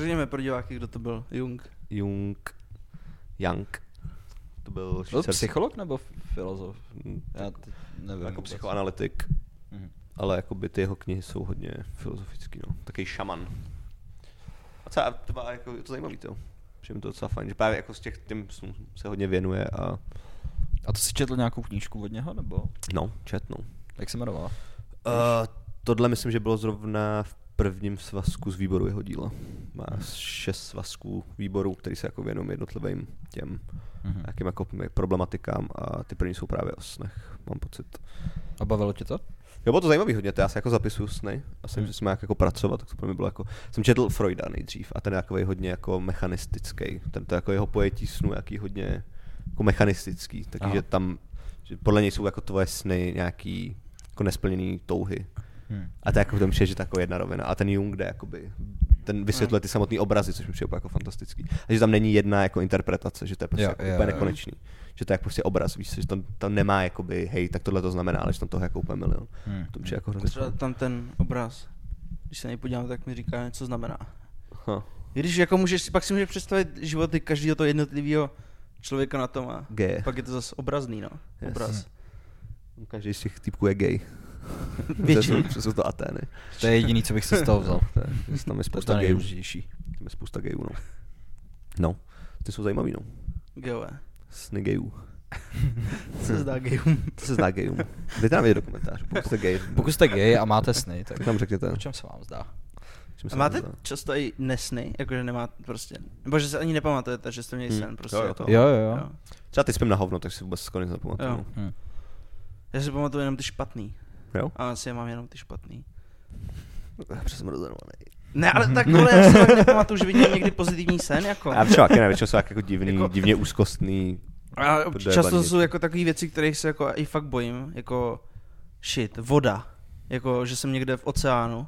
Řekněme pro diváky, kdo to byl. Jung. Jung, Young. To byl Byl švýcarský- psycholog nebo filozof? Já teď nevím. jako psychoanalytik, Mhm. ale jakoby ty jeho knihy jsou hodně filozofický, no. Takový šaman. A co, to byla jako, je to zajímavý, to. Přijím to docela fajn, že právě jako z těch těm se hodně věnuje a A to si četl nějakou knížku od něho, nebo no, četnou. jak se jmenovala? Uh, tohle myslím, že bylo zrovna v prvním svazku z výboru jeho díla. Má šest svazků výborů, který se jako věnují jednotlivým těm Mhm. nějakým jako problematikám a ty první jsou právě o snech, mám pocit. A bavilo tě to? Jo, bylo to zajímavý hodně, to já se jako zapisuju sny a jsem, Hmm. že jsme jak jako pracovat, tak to pro mě bylo jako, jsem četl Freuda nejdřív a ten je takový hodně jako mechanistický, ten to jako jeho pojetí snu, jaký hodně jako mechanistický, takže Aha. tam, že podle něj jsou jako tvoje sny nějaký jako nesplněný touhy. Hmm. A to jako to mi přijde, že to je jako jedna rovina. A ten Jung jde jakoby, ten vysvětluje ty samotné obrazy, což mi přijde jako fantastický. A že tam není jedna jako interpretace, že to je prostě Jo, jako jo, úplně jo. nekonečný. Že to je jako prostě obraz, víš, co, že tam, tam nemá jakoby, hej, tak tohle to znamená, ale že tam toho je jako úplně milion. Hmm. To přijde jako hrozně Třeba tam ten obraz, když se na něj podívám, tak mi říká něco znamená. I Když jako můžeš, pak si můžeš představit životy každého toho jednotlivého člověka na tom a G. pak je to zase obrazný, no. Yes. Obraz. Každý z těch typků je gay. Většinou. To jsou to Atény. To je jediný, co bych si z toho vzal. To je, tam je To je spousta to gayů. Tam je spousta gayů, no. No, ty jsou zajímavý, no. Geové. Sny gayů. Se zdá gejům. To se zdá gayům. Dejte nám vědět do komentářů, pokud jste gay. Pokud jste gay a máte sny, tak Tak nám řekněte. o čem se vám zdá? A máte to zdá. často i nesny, jakože nemáte prostě, nebo že se ani nepamatujete, že jste měli Hmm. sen, prostě Jo, jo, jako. to- Jo, jo, jo. jo. Třeba teď spím na hovno, tak si vůbec skoro nic nepamatuju. Jo. Hm. Já si pamatuju jenom ty špatný. Jo? A asi mám jenom ty špatný. Přesmrzenovaný. Ne, ale tak vole, já si fakt nepamatuju, že viděl někdy pozitivní sen, jako. Já třeba, ne, většinou jsou jak jako divný, Jako- divně úzkostný. A často jsou jako takové věci, kterých se jako i fakt bojím, jako shit, voda. Jako, že jsem někde v oceánu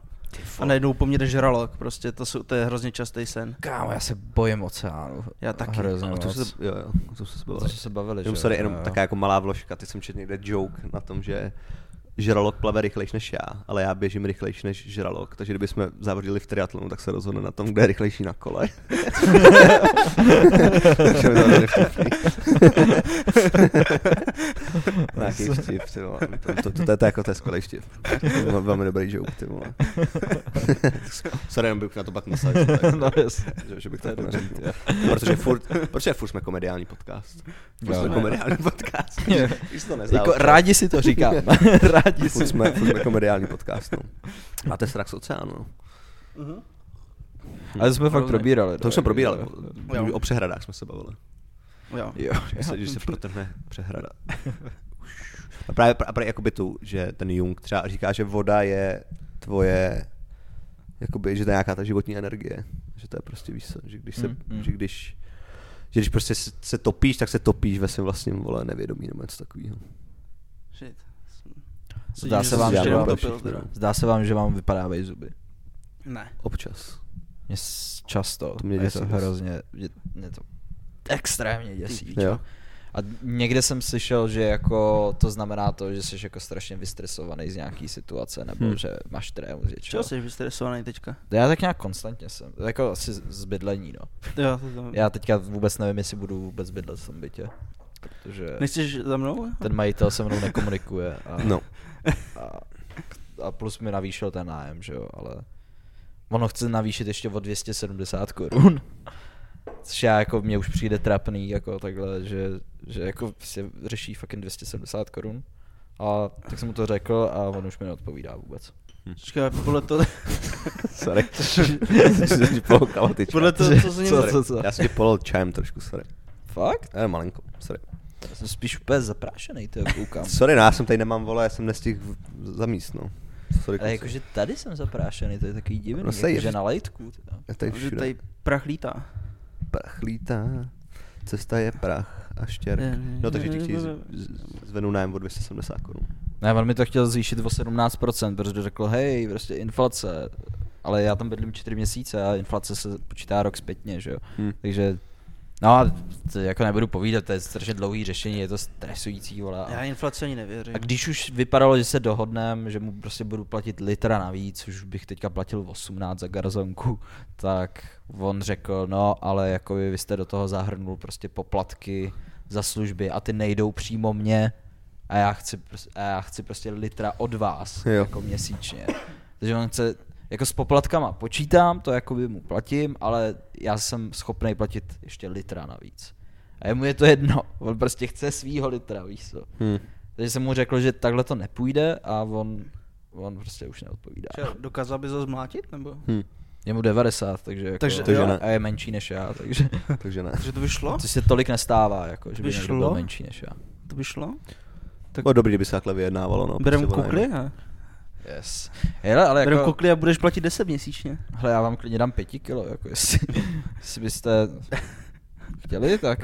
A najednou po mně jde žralok, prostě to, jsou, to je hrozně častý sen. Kámo, já se bojím oceánu. Já taky. Hrozně O tom moc. se, jo, jo, o tom jsme se To bavili. jsme se bavili, že sorry, jo, jenom jo. taká jako malá vložka, ty jsem četl někde joke na tom, že žralok plave rychlejš než já, ale já běžím rychlejš než žralok, takže kdybychom závodili v triatlonu, tak se rozhodne na tom, kdo je rychlejší na kole. Takže mi to. Nějaký vtip, ty vole. To, to, to, to, to, je jako to je skvělý vtip. To je velmi dobrý joke, ty vole. Sorry, jenom bych na to pak je- No jasně. že, že bych To jako neřekl. Protože furt, protože furt jsme komediální podcast. Jsme Ne. komediální podcast. To Jako, rádi si to říkám. rádi si. jsme, jsme komediální podcast, no. Máte strach z oceánu, no. Ale to jsme fakt Hrozný. probírali. To už jsme probírali. jo. O přehradách jsme se bavili. Jo. Jo. Že se, že se protrhne přehrada. A právě, a právě jakoby tu, že ten Jung třeba říká, že voda je tvoje, jakoby, že to je nějaká ta životní energie. Že to je prostě, víš co, že když se, Mm, mm. že když, že když prostě se, topíš, tak se topíš ve svém vlastním vole nevědomí nebo něco takového. Shit. Zdá se vám, že vám- teda. Zdá se vám, že vám vypadávají zuby. Ne. Občas. Mě s- často. To mě A je děsí to hrozně, mě, mě to extrémně děsí. Jo. A někde jsem slyšel, že jako to znamená to, že jsi jako strašně vystresovaný z nějaký situace, nebo Hmm. že máš trému z Čeho něčeho. jsi vystresovaný teďka? Já tak nějak konstantně jsem, jako asi z- z bydlení, no. Jo, to tam. Já teďka vůbec nevím, jestli budu vůbec bydlet v tom bytě, protože Nechceš za mnou? ten majitel se mnou nekomunikuje a, No. a, a plus mi navýšil ten nájem, že jo, ale ono chce navýšit ještě o 270 korun. Což já jako, mně už přijde trapný, jako takhle, že, že jako si řeší fucking 270 korun. A tak jsem mu to řekl a on už mi neodpovídá vůbec. Počkej, podle toho, Sorry. Jsem ti polkal ty podle toho, co se Co, něm... co, co? Já jsem ti polil čajem trošku, sorry. Fakt? Ale malinko, sorry. Já jsem spíš úplně zaprášený, to koukám. Sorry, no, já jsem tady nemám vole, já jsem nestihl v- za míst, no. Sorry, Ale jakože tady jsem zaprášený, to je takový divný, No, jakože že- na lejtku. teda. Je tady všude. tady prach lítá. Prach lítá, cesta je prach a štěrk. No takže ti chtějí je, z- z- zvednout nájem o 270 korun. Ne, on mi to chtěl zvýšit o 17%, protože řekl, hej, prostě inflace. Ale já tam bydlím 4 měsíce a inflace se počítá rok zpětně, že jo. Hm. Takže, no a to jako nebudu povídat, to je strašně dlouhý řešení, je to stresující, vole. Já inflaci ani nevěřím. a když už vypadalo, že se dohodnem, že mu prostě budu platit litra navíc, už bych teďka platil 18 za garzonku, tak on řekl, no ale jako vy jste do toho zahrnul prostě poplatky za služby a ty nejdou přímo mně a já chci, a já chci prostě litra od vás Jo. jako měsíčně. Takže on chce, jako s poplatkama počítám, to jako by mu platím, ale já jsem schopný platit ještě litra navíc. A jemu je to jedno, on prostě chce svýho litra, víš co. Hm. Takže jsem mu řekl, že takhle to nepůjde a on, on prostě už neodpovídá. Če, dokázal bys ho zmlátit, nebo? Hm. Je mu 90, takže, jako, Takže- Takže ne. a je menší než já, takže Takže ne. Že to by šlo? což se tolik nestává, jako, že by By někdo byl šlo? menší než já. To by šlo? Tak Bylo dobrý, kdyby se takhle vyjednávalo, no. berem prostě, kukly a... Yes. Hele, ale jako, kukly a budeš platit 10 měsíčně. hele, já vám klidně dám pěti kilo, jako jestli, jestli byste chtěli, tak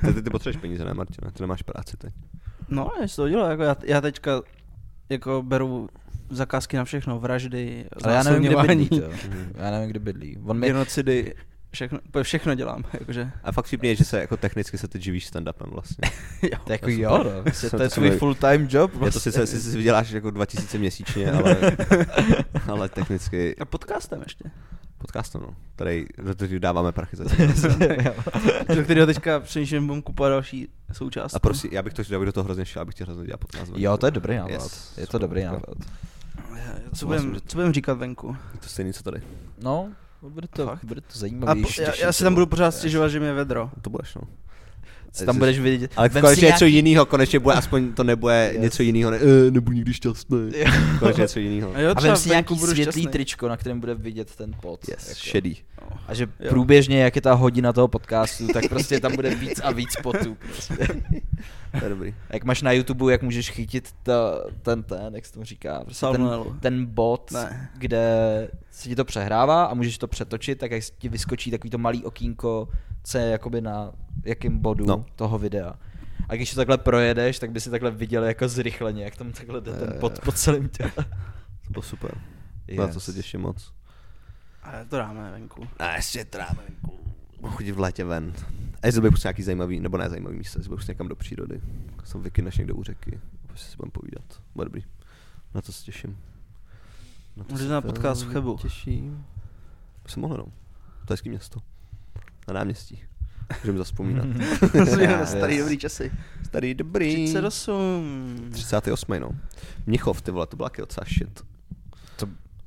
Ty, ty, ty potřebuješ peníze, ne, Martina? Ty nemáš práci teď. No, jestli to dělá, jako já, já teďka jako beru zakázky na všechno, vraždy, ale já nevím, kde bydlí, to. Já nevím, kde bydlí. On mi, genocidy, všechno, všechno dělám, jakože. A fakt vtipný je, že se jako technicky se teď živíš stand-upem vlastně. jo. to jako to je jo, no, To to je se tvůj mi- full-time job. To prostě. sice, sice si vyděláš jako 2000 měsíčně, ale, ale technicky A podcastem ještě. podcastem, no. Tady, do kterého dáváme prachy za Jo. Do kterého teďka přemýšlím, budu kupovat další součást. A prosím, já bych, to, já bych do toho hrozně šel, abych tě hrozně dělal podcast. Jo, to je dobrý nápad. Yes. Je to dobrý nápad. Co budem, co budem říkat venku? Je to stejný, co tady. No, bude to, Fakt? bude to A po, zajímavější. já, já si tam budu pořád stěžovat, že mi je vedro. To budeš, no. Si tam budeš vidět. Ale Vem konečně něco nějaký- jiného, konečně bude, aspoň to nebude Yes. něco jiného, ne, e, nebudu nikdy šťastný. Konečně něco jiného. A jo, A třeba vem si nějaký budu světlý šťastný. tričko, na kterém bude vidět ten pot. Yes, jako. šedý. A že Jo. průběžně, jak je ta hodina toho podcastu, tak prostě tam bude víc a víc potů. Prostě. To je dobrý. A jak máš na YouTube, jak můžeš chytit ta, ten, ten, jak se tomu říká, prostě ten, ten bot, Ne. kde se ti to přehrává a můžeš to přetočit, tak jak ti vyskočí takový to malý okýnko, co je jakoby na jakém bodu No. toho videa. A když to takhle projedeš, tak by si takhle viděl jako zrychleně, jak tam takhle jde ten Eh. pod, po celém těle. To bylo super. Na to se těším moc. Ale to dáme venku. A ještě dáme venku. Chodit v létě ven. A jestli bude prostě nějaký zajímavý, nebo ne zajímavý místo, jestli prostě někam do přírody. Jsem vykyneš někde u řeky. Prostě si budeme povídat. Bude dobrý. Na to se těším. Na Můžeš se na podcast v Chebu. Těším. By se mohlo, no. To je město. Na náměstí. Můžeme zaspomínat. Starý dobrý časy. Starý dobrý. 38. 38. no. Mnichov, ty vole, to byla taky docela shit.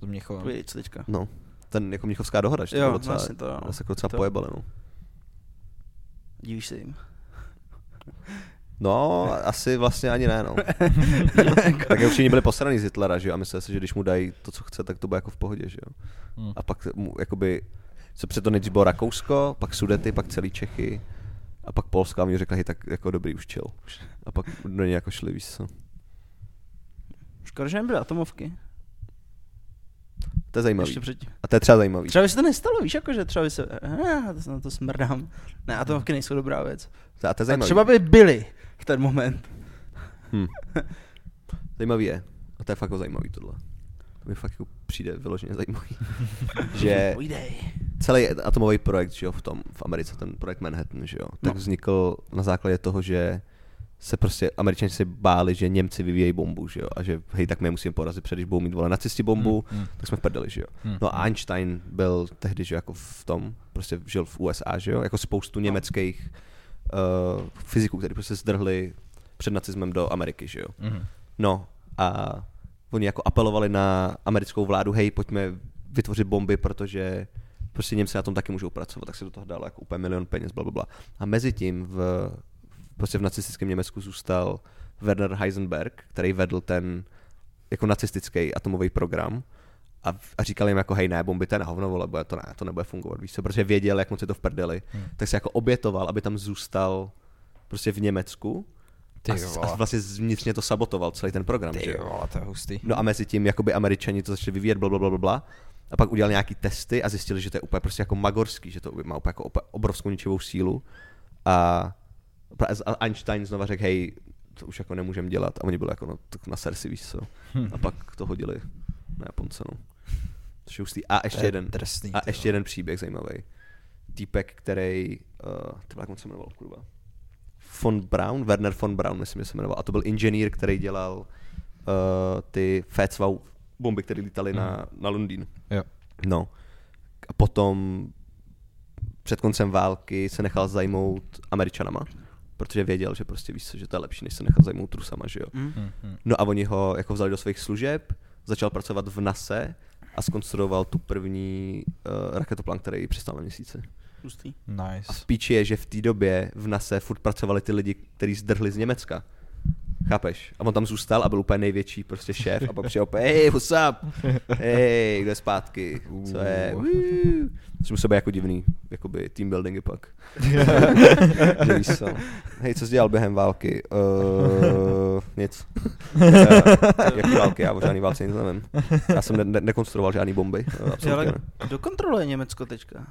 To mě chovám. Povídej, co teďka. No. Ten jako Mnichovská dohoda, že to Jo, bylo docela, vlastně to, to se jako docela To- pojebali, no. Dívíš se jim. No, asi vlastně ani ne, no. tak jak všichni byli posraný z Hitlera, že jo, a mysleli si, že když mu dají to, co chce, tak to bude jako v pohodě, že jo. Hmm. A pak mu, jakoby, co před to nejdřív bylo Rakousko, pak Sudety, pak celý Čechy, a pak Polska a oni řekli, hej, tak jako dobrý, už chill. A pak do něj jako šli, víš co. Škoda, že nebyly atomovky. To je zajímavý. Ještě předtím. A to je třeba zajímavý. Třeba by se to nestalo, víš, jako, že třeba by se, ah, to, na to smrdám. Ne, atomovky nejsou dobrá věc. A to je A zajímavý. třeba by byly v ten moment. Hm. Zajímavý je. A to je fakt jako zajímavý tohle. To mi fakt jako přijde vyloženě zajímavý. že celý atomový projekt, že jo, v tom, v Americe, ten projekt Manhattan, že jo, tak No. vznikl na základě toho, že se prostě američani si báli, že Němci vyvíjejí bombu, že jo, a že hej, tak my je musíme porazit, před když budou mít vole nacisti bombu, Hmm, hmm. tak jsme v prdeli, že jo. Hmm, No a hmm. Einstein byl tehdy, že jako v tom, prostě žil v USA, že jo, jako spoustu No. německých uh, fyziků, kteří prostě zdrhli před nacismem do Ameriky, že jo. Mhm. No a oni jako apelovali na americkou vládu, hej, pojďme vytvořit bomby, protože prostě Němci na tom taky můžou pracovat, tak se do toho dalo jako úplně milion peněz, bla, bla, bla. A mezi tím v, prostě v nacistickém Německu zůstal Werner Heisenberg, který vedl ten jako nacistický atomový program a, a říkal jim jako hej ne, bomby to je na hovno, vole, bude to ne, to nebude fungovat, víš co, protože věděl, jak moc je to v prdeli, Hmm. tak se jako obětoval, aby tam zůstal prostě v Německu Ty a, a vlastně vnitřně to sabotoval celý ten program, že Ty jo. vole, to je hustý. No a mezi tím jakoby američani to začali vyvíjet, bla, bla, bla, bla. A pak udělali nějaký testy a zjistili, že to je úplně prostě jako magorský, že to má úplně jako obrovskou ničivou sílu. A, Einstein znova řekl, hej, to už jako nemůžeme dělat. A oni byli jako, no, tak na ser si víš co. A pak to hodili na Japonce, no. To je hustý. A ještě To je jeden, drsný, a ještě jeden příběh zajímavý. Týpek, který, uh, ty jak on se jmenoval, kurva. Von Braun, Werner von Braun, myslím, že se jmenoval. A to byl inženýr, který dělal uh, ty Fetzvau bomby, které lítaly na, na Londýn. Jo. No. A potom před koncem války se nechal zajmout Američanama, protože věděl, že prostě víš že to je lepší, než se nechat zajmout Rusama, že jo. Mm. No a oni ho jako vzali do svých služeb, začal pracovat v NASA a skonstruoval tu první uh, raketoplán, který přistál na měsíci. Hustý. Nice. A v píči je, že v té době v NASA furt pracovali ty lidi, kteří zdrhli z Německa. Chápeš? A on tam zůstal a byl úplně největší prostě šéf a pak přijel úplně, hej, what's up? Hej, kdo je zpátky? Co je? Což musel být jako divný, jakoby team buildingy pak. že víš co. Hej, co jsi dělal během války? Uh, nic. Uh, jaký války? Já o žádný válce nic nevím. Já jsem ne- ne- nekonstruoval žádný bomby. Uh, absolutně ne. kdo kontroluje Německo teďka?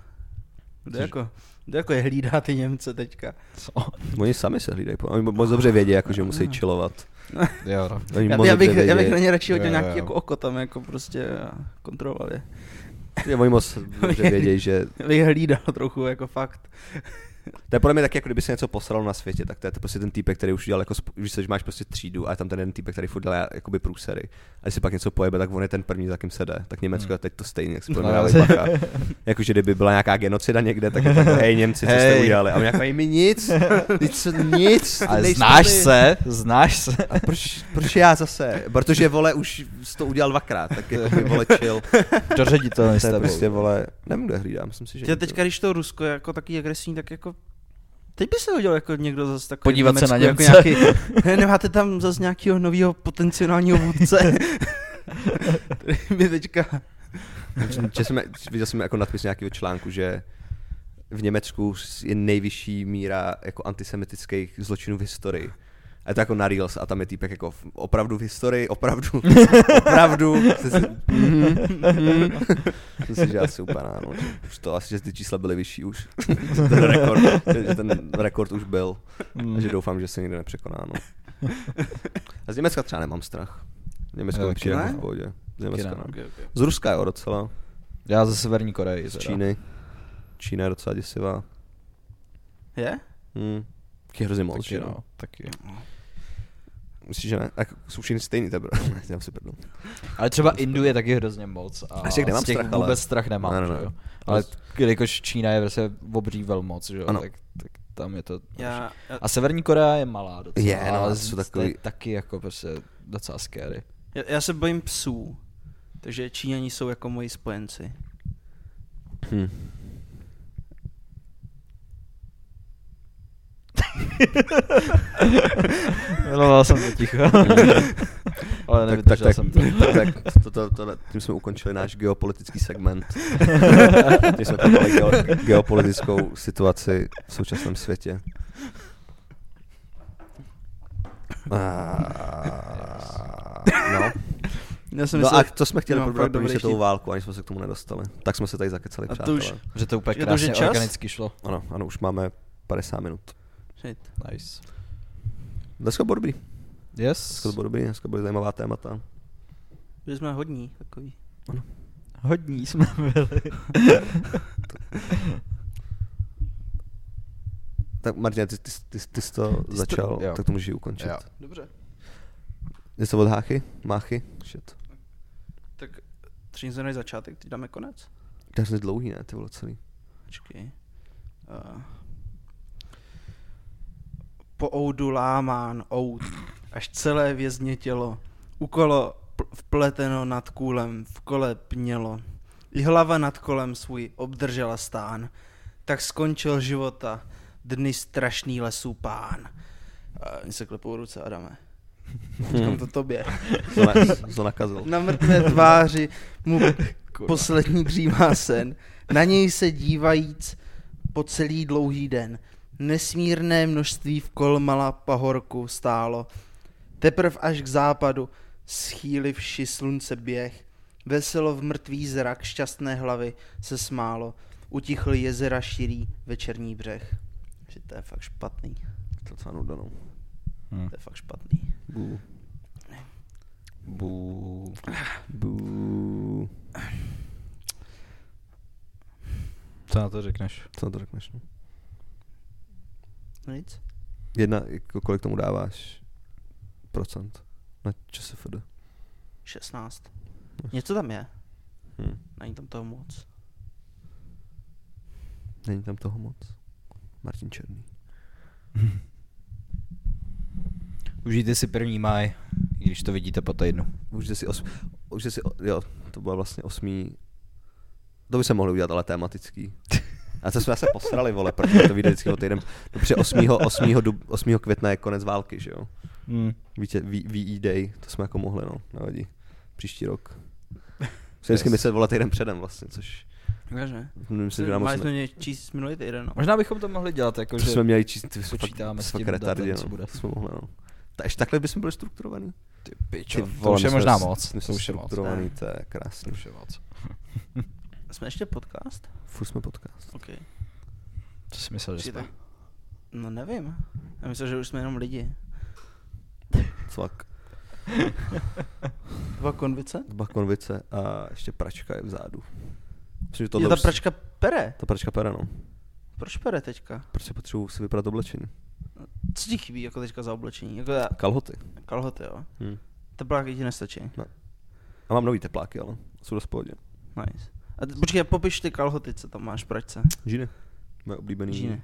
Kdo Což- jako, kdo jako je hlídá ty Němce teďka? Co? Oni sami se hlídají. po- Oni moc dobře vědí, jako, že musí chillovat. Jo, no. Oni Já, moc já, bych, já bych na ně radši hodil nějaký jo. jako oko tam jako prostě a kontroloval je. Oni moc dobře vědí, že Já bych hlídal trochu jako fakt. To je podle mě tak, jako kdyby se něco posralo na světě, tak to je to prostě ten týpek, který už udělal jako, víš že máš prostě třídu a je tam ten jeden týpek, který furt dělá jakoby průsery. A když si pak něco pojebe, tak on je ten první, za kým se jde. Tak Německo Hmm. je teď to stejný, jak si No, podle mě bacha. Jakože kdyby byla nějaká genocida někde, tak je tak, hej Němci, co jste Hej. udělali? A oni jako, hej, my nic, nic, nic. Ale znáš my. se, znáš se. A proč, proč já zase? Protože vole už jsi to udělal dvakrát, tak jako by vole chill. Ředitelny s To je prostě vole, nevím, kde hlídám, myslím si, že... Tě teďka, když to Rusko je jako taky agresivní, tak jako Teď by se hodil jako někdo zase takový Podívat se na Německu, Němce. Jako nějaký, ne, nemáte tam zase nějakého nového potenciálního vůdce, který by teďka... Že viděl jsem jako nadpis nějakého článku, že v Německu je nejvyšší míra jako antisemitických zločinů v historii. A je to jako na Reels a tam je týpek jako v- opravdu v historii, opravdu, opravdu. Mhm, mhm. Myslím si, že asi úplně ano. že Už to asi, že ty čísla byly vyšší už. ten rekord, že ten rekord už byl. A že doufám, že se nikdy nepřekoná. No. A z Německa třeba nemám strach. Německo mi Jo, přijde ne? jako v pohodě. Z Německa, ne. no. Okay, okay. Z Ruska jo docela. Já ze Severní Koreji. Z teda. Číny. Čína je docela děsivá. Je? Hmm. Taky hrozně moc, Taky, no, no. taky. Myslíš, že ne? Tak jsou všichni stejný. Ne, já si prdnu. Ale třeba Indu je taky hrozně moc. A A z těch nemám z těch strach, ale- vůbec strach nemám. Ne, ne, že ne. jo. Ale jelikož Čína je prostě obří velmoc, že jo, Ano. tak, tak tam je to... Já, já, A Severní Korea je malá docela. Je, no, ale jsou to takový- je taky jako prostě docela scary. já, já se bojím psů, takže Číňani jsou jako moji spojenci. Hm. Miloval jsem to ticho. ale tak, tak, tak, jsem to. tak, tak to, to, to, tím jsme ukončili náš geopolitický segment. tím jsme popali geo, geopolitickou situaci v současném světě. A, no. Já jsem no myslel, a co jsme chtěli mám probrat první světovou válku, ani jsme se k tomu nedostali. Tak jsme se tady zakecali, A to přátelé. už- Že to úplně Je to už krásně organicky šlo. Ano, ano, už máme 50 minut. Shit. Nice. Dneska bylo dobrý. Yes. Dneska to bylo dobrý, dneska byly zajímavá témata. Byli jsme hodní takový. Hodní jsme byli. Tak Martin, ty, ty, ty, ty jsi to jsi začal, to- jo. tak to můžeš ukončit. Jo. Dobře. Něco od háchy? Máchy? Shit. Tak tři než začátek, teď dáme konec. To je hrozně dlouhý, ne, ty vole celý. Počkej. Uh. Po oudu lámán oud, až celé vězně tělo, ukolo pl- vpleteno nad kůlem, v kole pnělo. I hlava nad kolem svůj obdržela stán, tak skončil života dny strašný lesů pán. Uh, se klepou ruce, Adame. Říkám to tobě. To, na, to nakazil. Na mrtvé tváři mu poslední dřímá sen. Na něj se dívajíc po celý dlouhý den. Nesmírné množství v kolmala pahorku stálo. Teprv až k západu, schýlivši slunce běh, veselo v mrtvý zrak šťastné hlavy se smálo. Utichl jezera širý večerní břeh. Že to je fakt špatný. To je docela nuda, no. Hm. To je fakt špatný. Bů. Bů. Bů. Co na to řekneš? Co na to řekneš, no? Nic? Jedna, jako kolik tomu dáváš procent na ČSFD? 16. Něco tam je. Hm. Není tam toho moc. Není tam toho moc. Martin Černý. Užijte si první maj, i když to vidíte po týdnu. Užijte si, os, užijte si, jo, to bylo vlastně osmý, to by se mohli udělat, ale tematický. A to jsme se posrali, vole, protože to vyjde vždycky o týden. No, protože 8. 8. Dub, 8. května je konec války, že jo? Hmm. Víte, V- VE Day, to jsme jako mohli, no, nevadí. Příští rok. Musím vždycky myslet, vole, týden předem vlastně, což Takže. myslím, že nám Mali jsme číst minulý týden, no. Možná bychom to mohli dělat, jako to že... jsme měli číst, ty počítáme fakt, s tím retardě, datem, co no. bude. To jsme mohli, no. Ta, ještě takhle bychom byli strukturovaný. Ty pičo, Ty to vole, už je možná moc. To už je moc. to je krásný. To už je moc. Jsme ještě podcast? Furt jsme podcast. OK. Co jsi myslel, že jsme? No nevím. Já myslím, že už jsme jenom lidi. Cvak. Dva konvice? Dva konvice a ještě pračka je vzadu. Myslím, že Je tohle ta už- pračka pere. Ta pračka pere, no. Proč pere teďka? Protože potřebuji si vyprat oblečení. Co ti chybí jako teďka za oblečení? Jako já, Kalhoty. kalhoty, jo. Hm. Tepláky ti nestačí. A mám nový tepláky, ale jsou dost v pohodě. Nice. A t- počkej, popiš ty kalhoty, co tam máš v pračce. Džíny. Moje oblíbený. Džíny.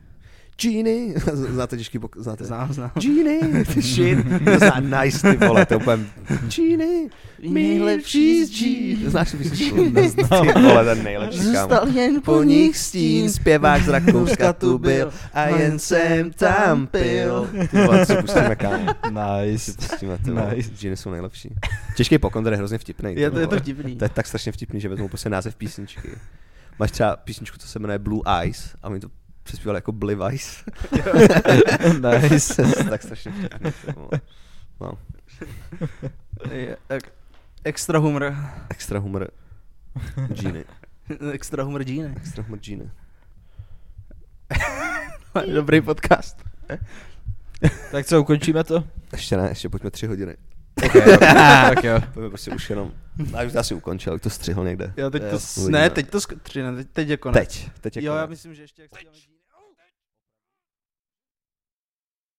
Džíny. Znáte těžký pok... Znáte? Znám, znám. Džíny. Shit. To zná nice, ty vole. To úplně... Džíny. Nejlepší z džín. Znáš písničku? Neznám. Ty vole, ten nejlepší kámo. Zůstal jen Po nich stín, zpěvák z Rakouska tu byl a jen jsem tam pil. Ty vole, co pustíme, kámo. Nice. Pustíme, ty vole. Nice. Džíny jsou nejlepší. Těžký pokondr je hrozně vtipný. Je to, je to vtipný. To je tak strašně vtipný, že vezmou prostě název písničky. Máš třeba písničku, co se jmenuje Blue Eyes a oni to přespívali jako Bliv Eyes. nice. tak strašně vtipný. No, Je, ek, extra humor. extra humor Giny. extra humor džíny. Extra humor Giny. Dobrý podcast. tak co, ukončíme to? Ještě ne, ještě pojďme tři hodiny. Okay, tak jo. To by prostě už jenom, já už to asi ukončil, to střihl někde. Jo, teď to, Yes. ne, teď to skutří, ne, teď, teď je konec. Teď, teď je Jo, já myslím, že ještě jak